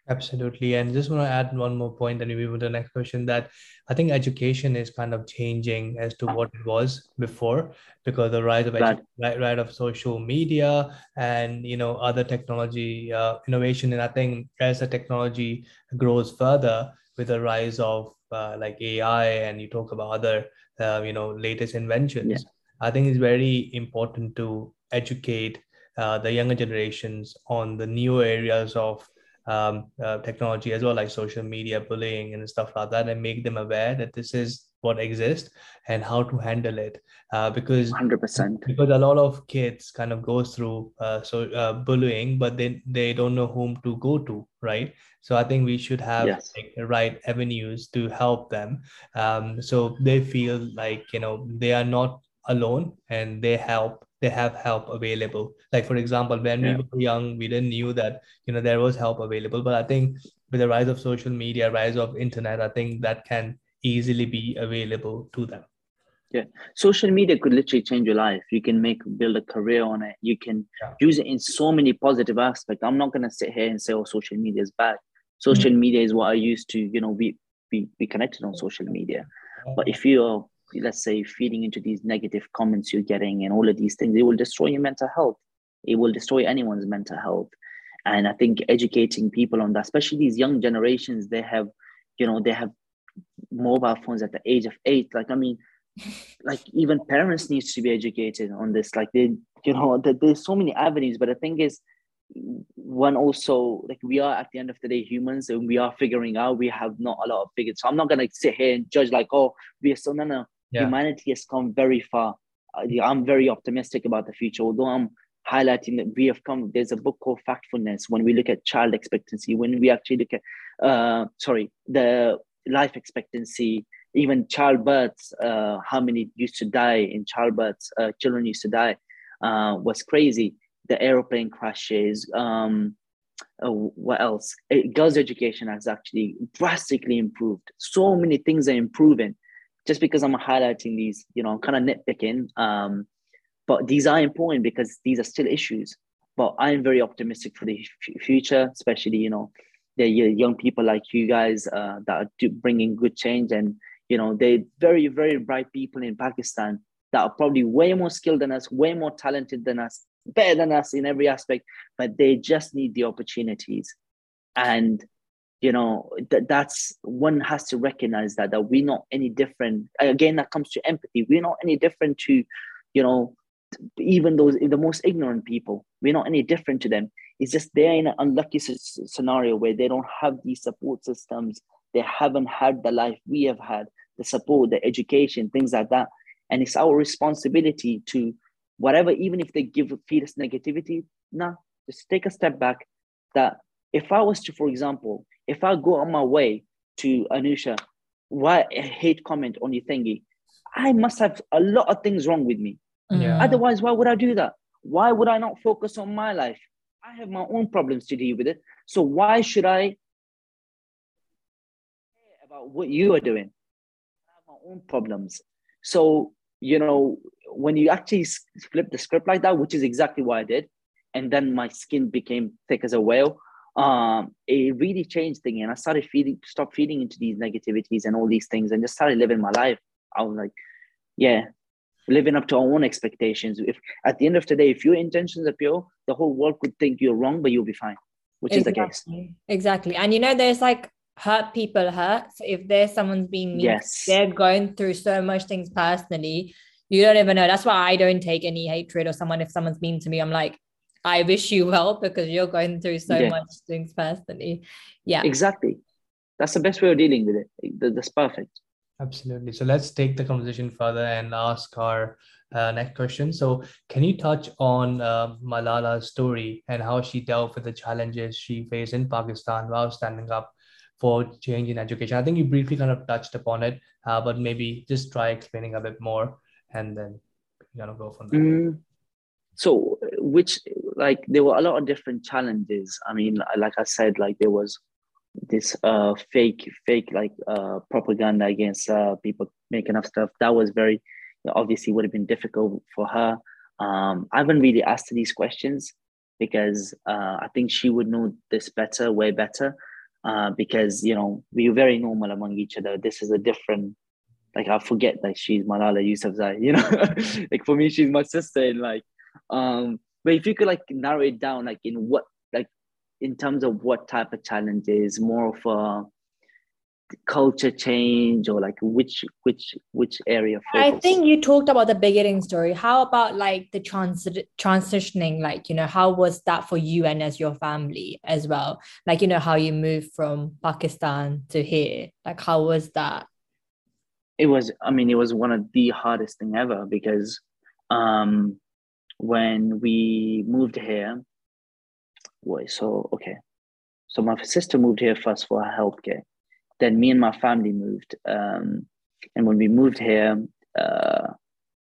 Absolutely. And just want to add one more point and we move to the next question that I think education is kind of changing as to what it was before because the rise of edu- right, of social media and you know other technology uh, innovation. And I think as the technology grows further, with the rise of uh, like ai and you talk about other uh, you know latest inventions yeah. i think it's very important to educate uh, the younger generations on the new areas of um, uh, technology as well, like social media, bullying, and stuff like that, and make them aware that this is what exists and how to handle it. Uh, because 100% because a lot of kids kind of goes through uh, so uh, bullying, but then they don't know whom to go to, right? So I think we should have yes. like, the right avenues to help them, um, so they feel like you know they are not alone and they help they have help available. Like for example when yeah. we were young we didn't knew that you know there was help available. But i think with the rise of social media rise of internet i think that can easily be available to them. Yeah. Social media could literally change your life. You can make build a career on it. You can yeah. use it in so many positive aspects. I'm not going to sit here and say oh social media is bad. Social mm-hmm. media is what i used to you know be be, be connected on social media. But if you're let's say feeding into these negative comments you're getting and all of these things it will destroy your mental health. It will destroy anyone's mental health. And i think educating people on that especially these young generations they have you know they have mobile phones at the age of eight. Like i mean like even parents needs to be educated on this. Like they you know that there's so many avenues. But the thing is one also like we are at the end of the day humans and we are figuring out we have not a lot of figures. So i'm not going to sit here and judge like oh we are so no no yeah. humanity has come very far. I'm very optimistic about the future, although I'm highlighting that we have come. There's a book called Factfulness when we look at child expectancy, when we actually look at, uh, sorry, the life expectancy, even childbirths, uh, how many used to die in childbirths, uh, children used to die, uh, was crazy. The aeroplane crashes, um, uh, what else? girls' education has actually drastically improved. So many things are improving just because I'm highlighting these, you know, I'm kind of nitpicking. Um, but these are important because these are still issues. But I'm very optimistic for the f- future, especially, you know, the young people like you guys uh, that are bringing good change. And, you know, they're very, very bright people in Pakistan that are probably way more skilled than us, way more talented than us, better than us in every aspect, but they just need the opportunities. And you know that that's one has to recognize that that we're not any different. Again that comes to empathy. We're not any different to you know even those the most ignorant people. We're not any different to them. It's just they're in an unlucky scenario where they don't have these support systems. They haven't had the life we have had the support the education things like that. And it's our responsibility to whatever even if they give feed us negativity nah just take a step back. That if i was to for example if I go on my way to Anusha, why a hate comment on your thingy, I must have a lot of things wrong with me. Mm. Yeah. Otherwise, why would I do that? Why would I not focus on my life? I have my own problems to deal with it. So why should I care about what you are doing? I have my own problems. So, you know, when you actually flip the script like that, which is exactly what I did, and then my skin became thick as a whale, um, it really changed things. And I started feeding, stop feeding into these negativities and all these things, and just started living my life. I was like, yeah, living up to our own expectations. If at the end of the day, if your intentions are pure, the whole world could think you're wrong, but you'll be fine, which exactly. is the case. Exactly. And you know, there's like hurt people hurt. So if there's someone's being mean, yes. they're going through so much things personally. You don't even know. That's why I don't take any hatred or someone if someone's mean to me. I'm like, I wish you well because you're going through so yeah. much things personally. Yeah. Exactly. That's the best way of dealing with it. That's perfect. Absolutely. So let's take the conversation further and ask our uh, next question. So, can you touch on uh, Malala's story and how she dealt with the challenges she faced in Pakistan while standing up for change in education? I think you briefly kind of touched upon it, uh, but maybe just try explaining a bit more and then you're gonna go from there. Mm, so, which like there were a lot of different challenges. I mean, like I said, like there was this uh fake fake like uh propaganda against uh people making up stuff. That was very obviously would have been difficult for her. Um i haven't really asked her these questions because uh i think she would know this better way better. Uh because you know we are very normal among each other. This is a different like i forget like she's malala yousafzai you know? Like for me she's my sister and like um but if you could like narrow it down, like in what, like in terms of what type of challenge is more of a, culture change or like which which which area i think you talked about the beginning story. How about like the transi- transitioning? Like you know how was that for you and as your family as well? Like you know how you moved from pakistan to here. Like how was that? It was i mean it was one of the hardest thing ever because um when we moved here wait so okay so my sister moved here first for her healthcare then me and my family moved. Um, and when we moved here, uh,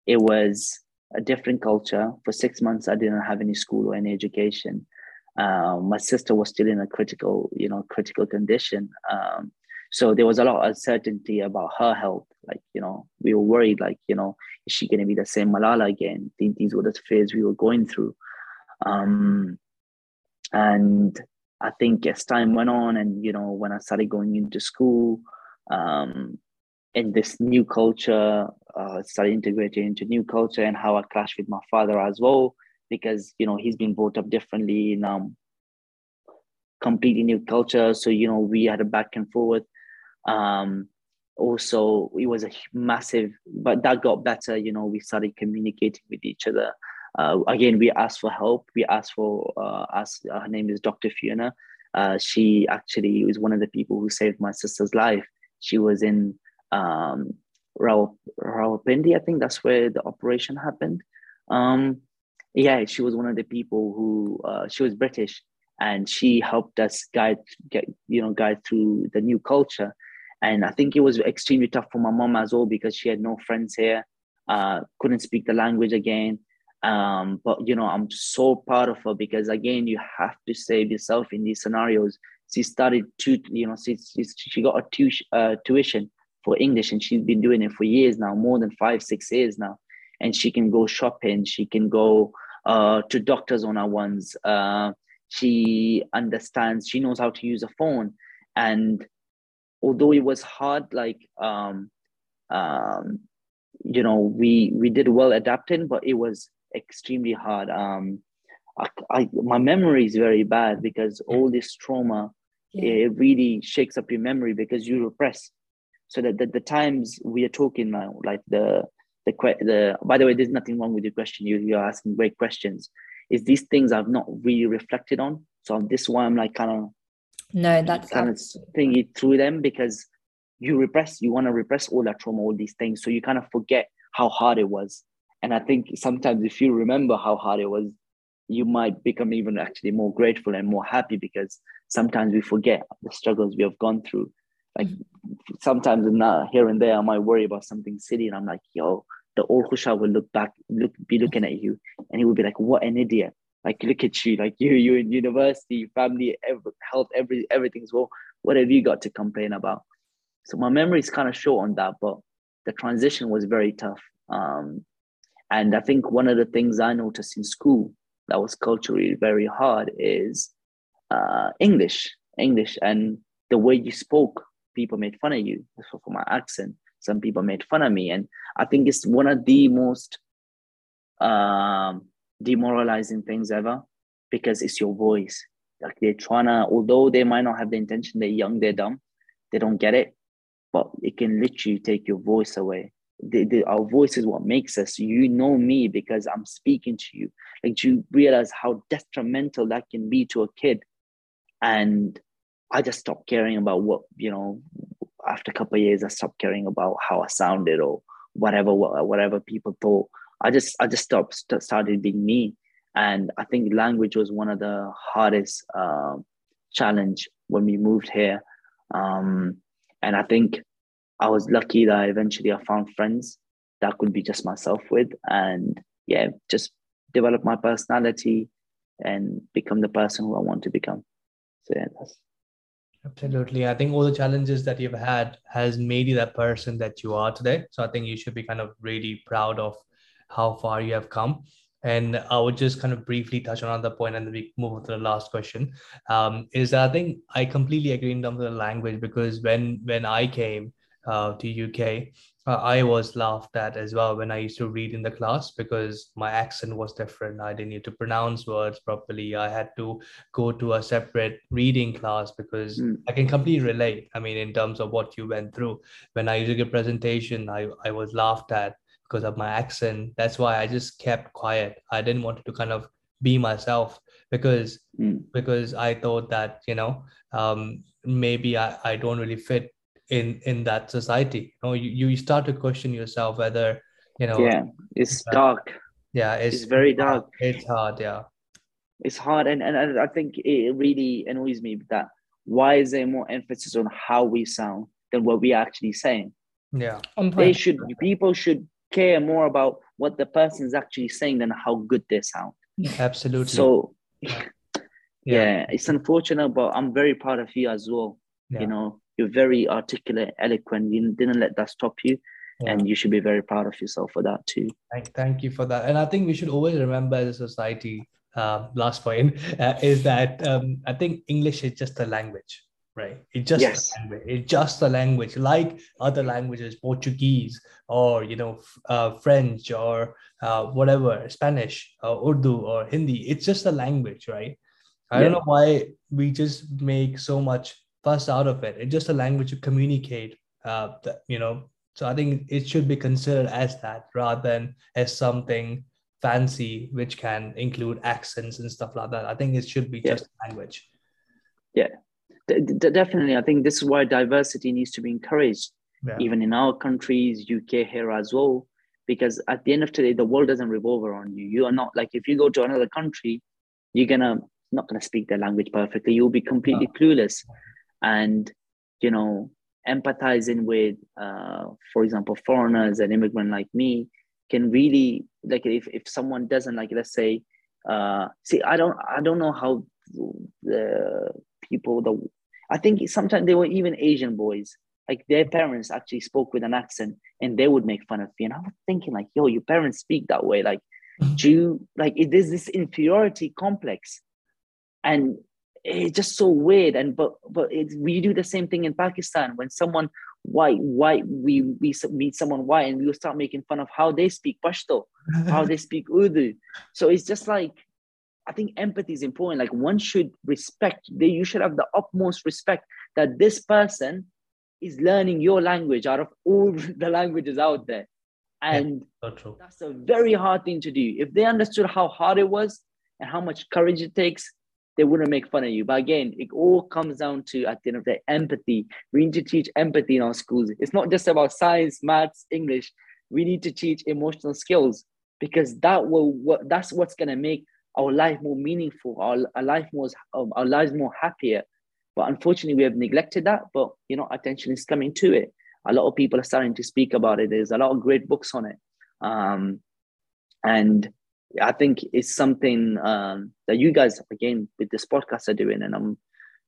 it was a different culture. For six months, I didn't have any school or any education. Um, my sister was still in a critical, you know, critical condition. Um, so there was a lot of uncertainty about her health. Like, you know, we were worried, like, you know, is she going to be the same Malala again? These were the fears we were going through. Um, and I think as time went on, and you know, when I started going into school, um, in this new culture, uh, started integrating into new culture, and how I clashed with my father as well, because you know he's been brought up differently in um, completely new culture. So you know, we had a back and forth. Um, also, it was a massive, but that got better. You know, we started communicating with each other uh, again, we asked for help. We asked for, uh, asked, uh, her name is Dr. Fiona. Uh, she actually was one of the people who saved my sister's life. She was in um, Rawalpindi, I think that's where the operation happened. Um, yeah, she was one of the people who, uh, she was British and she helped us guide, get, you know, guide through the new culture. And I think it was extremely tough for my mom as well because she had no friends here, uh, couldn't speak the language again. Um, but you know i'm so proud of her because again you have to save yourself in these scenarios. She started to you know she, she, she got a uh, tuition for english and she's been doing it for years now more than five six years now. And she can go shopping. She can go uh, to doctors on her ones. Uh, she understands she knows how to use a phone. And although it was hard like um, um, you know we we did well adapting but it was extremely hard. Um, I, I, my memory is very bad because all this trauma yeah. it really shakes up your memory because you repress. So that the, the times we are talking now, like the the the by the way, there's nothing wrong with your question. You you're asking great questions. Is these things I've not really reflected on. So this why I'm like kind of no, that's kind of thinking through them because you repress. You want to repress all that trauma, all these things. So you kind of forget how hard it was. And I think sometimes if you remember how hard it was, you might become even actually more grateful and more happy because sometimes we forget the struggles we have gone through. Like mm-hmm. sometimes now here and there, I might worry about something silly, and I'm like, yo, the old Khushal will look back, look, be looking at you, and he will be like, what an idiot! Like look at you, like you, you in university, family, health, every everything's well. What have you got to complain about? So my memory is kind of short on that, but the transition was very tough. Um, and I think one of the things I noticed in school that was culturally very hard is uh, English. English and the way you spoke, people made fun of you for my accent. Some people made fun of me, and I think it's one of the most um, demoralizing things ever because it's your voice. Like they're trying to, although they might not have the intention, they're young, they're dumb, they don't get it, but it can literally take your voice away the, the, our voice is what makes us. You know me because I'm speaking to you. Like, do you realize how detrimental that can be to a kid? And I just stopped caring about what, you know, after a couple years, I stopped caring about how I sounded or whatever, whatever people thought. I just, I just stopped, started being me. And I think language was one of the hardest uh, challenge when we moved here. Um, and I think I was lucky that eventually I found friends that could be just myself with, and yeah, just develop my personality and become the person who I want to become. So yeah, that's Absolutely. I think all the challenges that you've had has made you that person that you are today. So I think you should be kind of really proud of how far you have come. And I would just kind of briefly touch on another point and then we move on to the last question. Um, is that I think I completely agree in terms of the language because when when I came, uh, to UK, I was laughed at as well when I used to read in the class because my accent was different. I didn't need to pronounce words properly. I had to go to a separate reading class because mm. I can completely relate. I mean, in terms of what you went through. When I used to give presentation, I, I was laughed at because of my accent. That's why I just kept quiet. I didn't want to kind of be myself because mm. because I thought that, you know, um, maybe I, I don't really fit in in that society. You know you, you start to question yourself whether you know yeah it's uh, dark. Yeah it's, it's very dark. It's hard yeah. It's hard and, and i think it really annoys me that why is there more emphasis on how we sound than what we actually saying? Yeah. They should people should care more about what the person is actually saying than how good they sound absolutely so yeah. yeah. it's unfortunate but i'm very proud of you as well yeah. you know you're very articulate, eloquent. You didn't let that stop you. Yeah. And you should be very proud of yourself for that too. Thank, thank you for that. And I think we should always remember as a society, uh, last point, uh, is that um, I think English is just a language, right? It's just yes. a language. It's just a language, like other languages, Portuguese or you know uh, French or uh, whatever, Spanish or Urdu or Hindi. It's just a language, right? I yeah. don't know why we just make so much fuss out of it. It's just a language to communicate. Uh, that, you know, so I think it should be considered as that rather than as something fancy, which can include accents and stuff like that. I think it should be yeah. just language. Yeah, D- definitely. I think this is why diversity needs to be encouraged, yeah. even in our countries, UK here as well. Because at the end of today, the world doesn't revolve around you. You are not like if you go to another country, you're gonna not gonna speak their language perfectly. You'll be completely clueless and you know empathizing with uh, for example foreigners and immigrant like me can really like if, if someone doesn't like let's say uh, see i don't i don't know how the people the i think sometimes they were even asian boys. Like their parents actually spoke with an accent and they would make fun of me and i was thinking like yo your parents speak that way. Like mm-hmm. do you like it is this inferiority complex. And it's just so weird. And but but it's, we do the same thing in pakistan. When someone white white we we meet someone white and we start making fun of how they speak pashto how they speak urdu. So it's just like i think empathy is important like one should respect you should have the utmost respect that this person is learning your language out of all the languages out there and yeah, that's a very hard thing to do if they understood how hard it was and how much courage it takes they wouldn't make fun of you. But again, it all comes down to at the end of the day, empathy. We need to teach empathy in our schools. It's not just about science, maths, English. We need to teach emotional skills because that will what that's what's gonna make our life more meaningful, our, our life more our lives more happier. But unfortunately, we have neglected that. But you know, attention is coming to it. A lot of people are starting to speak about it. There's a lot of great books on it. Um, and I think it's something um, that you guys again with this podcast are doing, and I'm,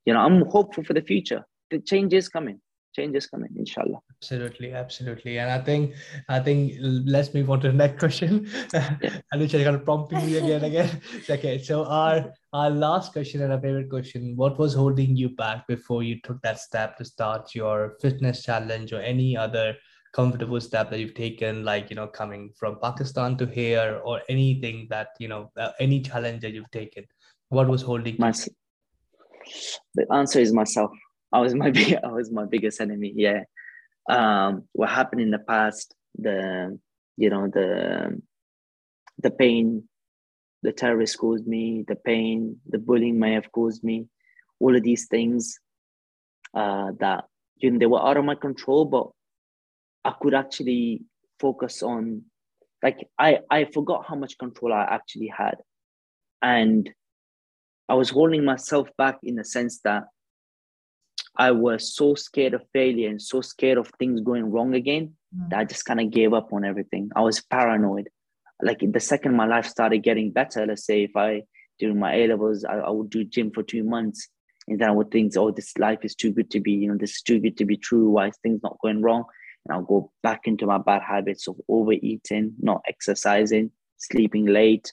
you know, I'm hopeful for the future. The change is coming. Change is coming, inshallah. Absolutely, absolutely, and I think, I think let's move on to the next question. Yeah. Anusha, kind of prompting me again, again. Okay, so our our last question and our favorite question: What was holding you back before you took that step to start your fitness challenge or any other comfortable step that you've taken like you know coming from pakistan to here or anything that you know uh, any challenge that you've taken what was holding my, the answer is myself i was my i was my biggest enemy yeah um what happened in the past the you know the the pain the terrorists caused me the pain the bullying may have caused me all of these things uh that you know they were out of my control but I could actually focus on like I I forgot how much control I actually had. And I was holding myself back in the sense that I was so scared of failure and so scared of things going wrong again mm. that I just kind of gave up on everything. I was paranoid. Like the second my life started getting better, let's say if I during my A levels, I, I would do gym for two months and then I would think, oh, this life is too good to be, you know, this is too good to be true. Why is things not going wrong? and I'll go back into my bad habits of overeating, not exercising, sleeping late.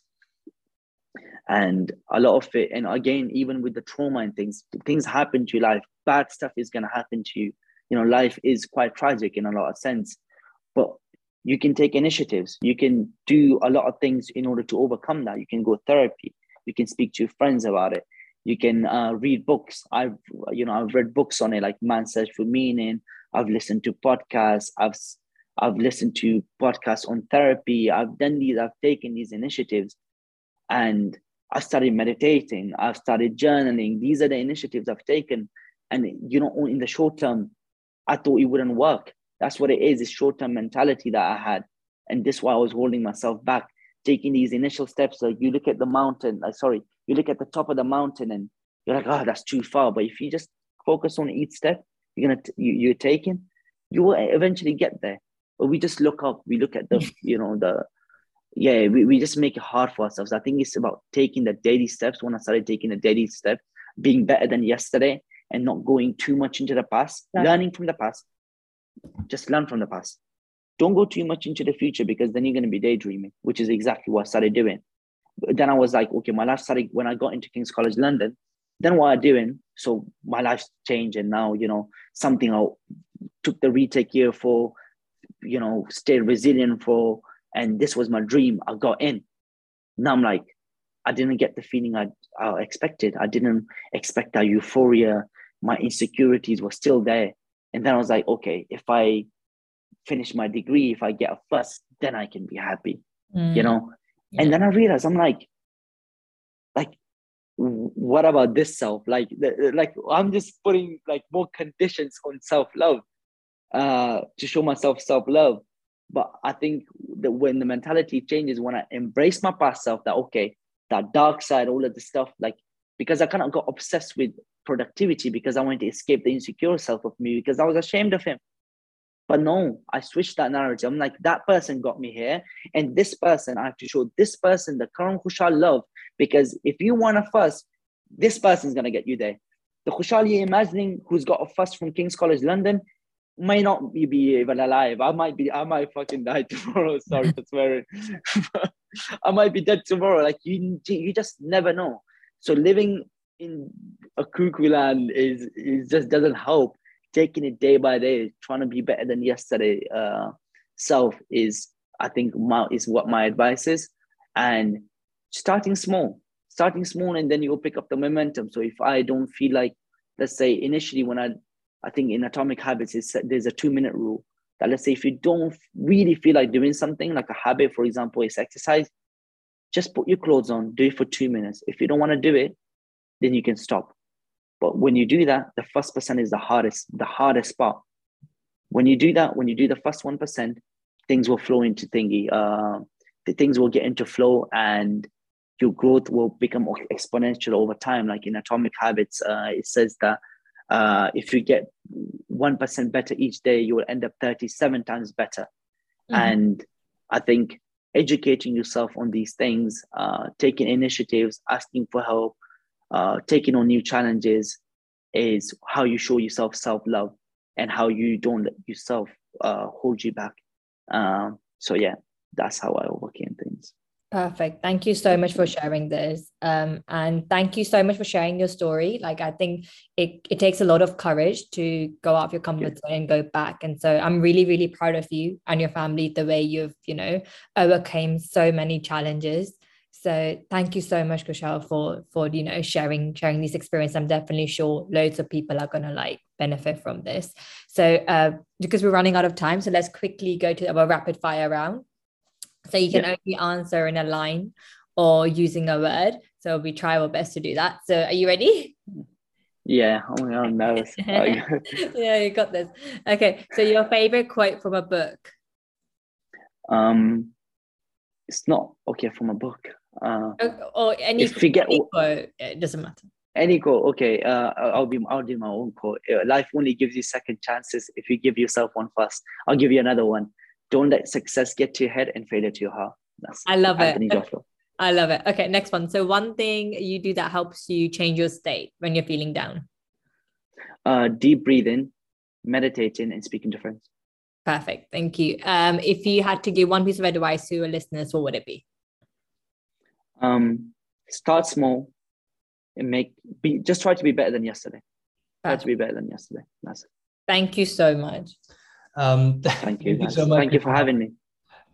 And a lot of it, and again, even with the trauma and things, things happen to life, bad stuff is going to happen to you. You know, life is quite tragic in a lot of sense. but you can take initiatives. You can do a lot of things in order to overcome that. You can go therapy. You can speak to your friends about it. You can uh, read books. I've you know I've read books on it like Man Search for Meaning. I've listened to podcasts. I've I've listened to podcasts on therapy. I've done these. I've taken these initiatives, and I started meditating. I've started journaling. These are the initiatives I've taken, and you know in the short term, I thought it wouldn't work that's what it is, this short-term mentality that I had. And this why I was holding myself back, taking these initial steps. Like you look at the mountain, like sorry, you look at the top of the mountain and you're like, oh, that's too far. But if you just focus on each step you're gonna you, you're taking, you will eventually get there. But we just look up, we look at the, mm. you know, the yeah, we, we just make it hard for ourselves. I think it's about taking the daily steps. When I started taking the daily step, being better than yesterday and not going too much into the past, learning from the past, just learn from the past. Don't go too much into the future because then you're going to be daydreaming, which is exactly what I started doing. But then I was like, okay, my life started when I got into King's College London. Then what I'm doing, so my life's changed, and now you know something I took the retake year for, you know, stayed resilient for, and this was my dream. I got in. Now I'm like, I didn't get the feeling I, I expected. I didn't expect that euphoria. My insecurities were still there. And then I was like, okay, if I finish my degree, if I get a first, then I can be happy, mm. you know? Yeah. And then I realized I'm like, like, what about this self? Like, like I'm just putting like more conditions on self-love uh, to show myself self-love. But I think that when the mentality changes, when I embrace my past self, that okay, that dark side, all of the stuff, like because I kind of got obsessed with productivity because I wanted to escape the insecure self of me because I was ashamed of him. But no, I switched that narrative. I'm like, that person got me here. And this person, I have to show this person the current Khushal love. Because if you want a fuss, this person's going to get you there. The Khushal you're imagining who's got a fuss from King's College London may not be even alive. I might be, I might fucking die tomorrow. Sorry for swearing. I might be dead tomorrow. Like you, you just never know. So living in a cuckoo land is, is just doesn't help. Taking it day by day, trying to be better than yesterday uh, self is, I think, my, is what my advice is. And starting small, starting small, and then you'll pick up the momentum. So if I don't feel like, let's say initially when I, I think in Atomic Habits, it's, there's a two minute rule that let's say if you don't really feel like doing something like a habit, for example, is exercise, just put your clothes on, do it for two minutes. If you don't want to do it, then you can stop. But when you do that, the first percent is the hardest, the hardest part. When you do that, when you do the first one percent, things will flow into thingy. Uh, the things will get into flow, and your growth will become exponential over time. Like in Atomic Habits, uh, it says that uh, if you get one percent better each day, you will end up thirty-seven times better. Mm-hmm. And I think educating yourself on these things, uh, taking initiatives, asking for help, uh, taking on new challenges is how you show yourself self love and how you don't let yourself uh, hold you back. Um, so, yeah, that's how I overcame things. Perfect. Thank you so much for sharing this. Um, and thank you so much for sharing your story. Like, I think it, it takes a lot of courage to go out of your comfort zone and go back. And so I'm really, really proud of you and your family, the way you've, you know, overcame so many challenges. So thank you so much, Khushal, for for you know sharing sharing this experience. I'm definitely sure loads of people are gonna like benefit from this. So uh, because we're running out of time, so let's quickly go to our rapid fire round. So you can yeah. only answer in a line or using a word. So we try our best to do that. So are you ready? Yeah, oh my God, I'm nervous. yeah, you got this. Okay, so your favorite quote from a book? Um, it's not okay from a book. Uh, or any, if you get, any quote, it doesn't matter. Any quote, okay. Uh, I'll be, I'll do my own quote. Uh, life only gives you second chances if you give yourself one first. I'll give you another one don't let success get to your head and failure to your heart. That's I love Anthony it. Joshua. I love it. Okay, next one. So one thing you do that helps you change your state when you're feeling down. Uh, deep breathing, meditating, and speaking to friends. Perfect. Thank you. Um, if you had to give one piece of advice to your listeners, what would it be? Um, start small and make be just try to be better than yesterday. Try to be better than yesterday. That's it. Thank you so much. Um, thank, you, thank you so much. Thank you for having me.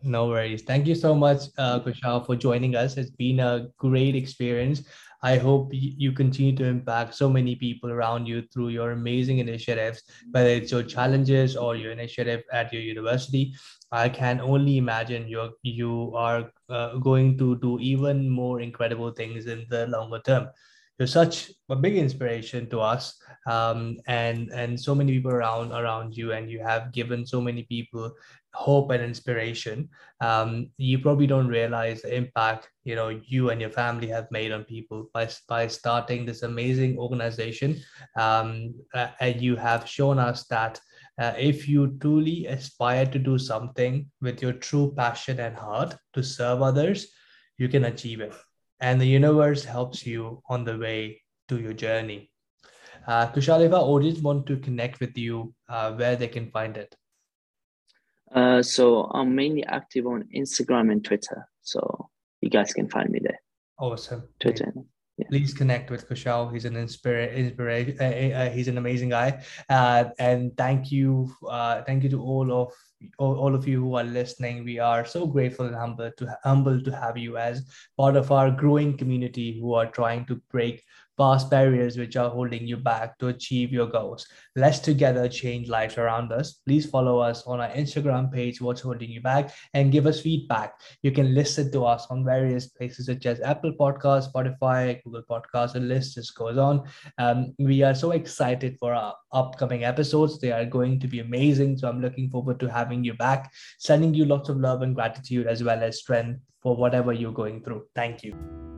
No worries. Thank you so much, uh, Khushal, for joining us. It's been a great experience. I hope you continue to impact so many people around you through your amazing initiatives, whether it's your challenges or your initiative at your university. I can only imagine you you are uh, going to do even more incredible things in the longer term. You're such a big inspiration to us, um, and and so many people around around you, and you have given so many people hope and inspiration. Um, you probably don't realize the impact you know you and your family have made on people by, by starting this amazing organization. Um, and you have shown us that uh, if you truly aspire to do something with your true passion and heart to serve others you can achieve it and the universe helps you on the way to your journey uh, Khushal if our audience want to connect with you uh, where they can find it uh, so I'm mainly active on Instagram and Twitter. So you guys can find me there. Awesome. Twitter. Yeah. Please connect with Khushal. He's an inspiration. Inspira- uh, uh, he's an amazing guy. Uh, and thank you, uh, thank you to all of all, of you who are listening. We are so grateful and humble to humble to have you as part of our growing community who are trying to break past barriers which are holding you back to achieve your goals. Let's together change lives around us. Please follow us on our Instagram page, What's Holding You Back, and give us feedback. You can listen to us on various places such as Apple Podcasts, Spotify, Google Podcasts, the list just goes on. Um, we are so excited for our upcoming episodes. They are going to be amazing. So I'm looking forward to having you back, sending you lots of love and gratitude as well as strength for whatever you're going through. Thank you.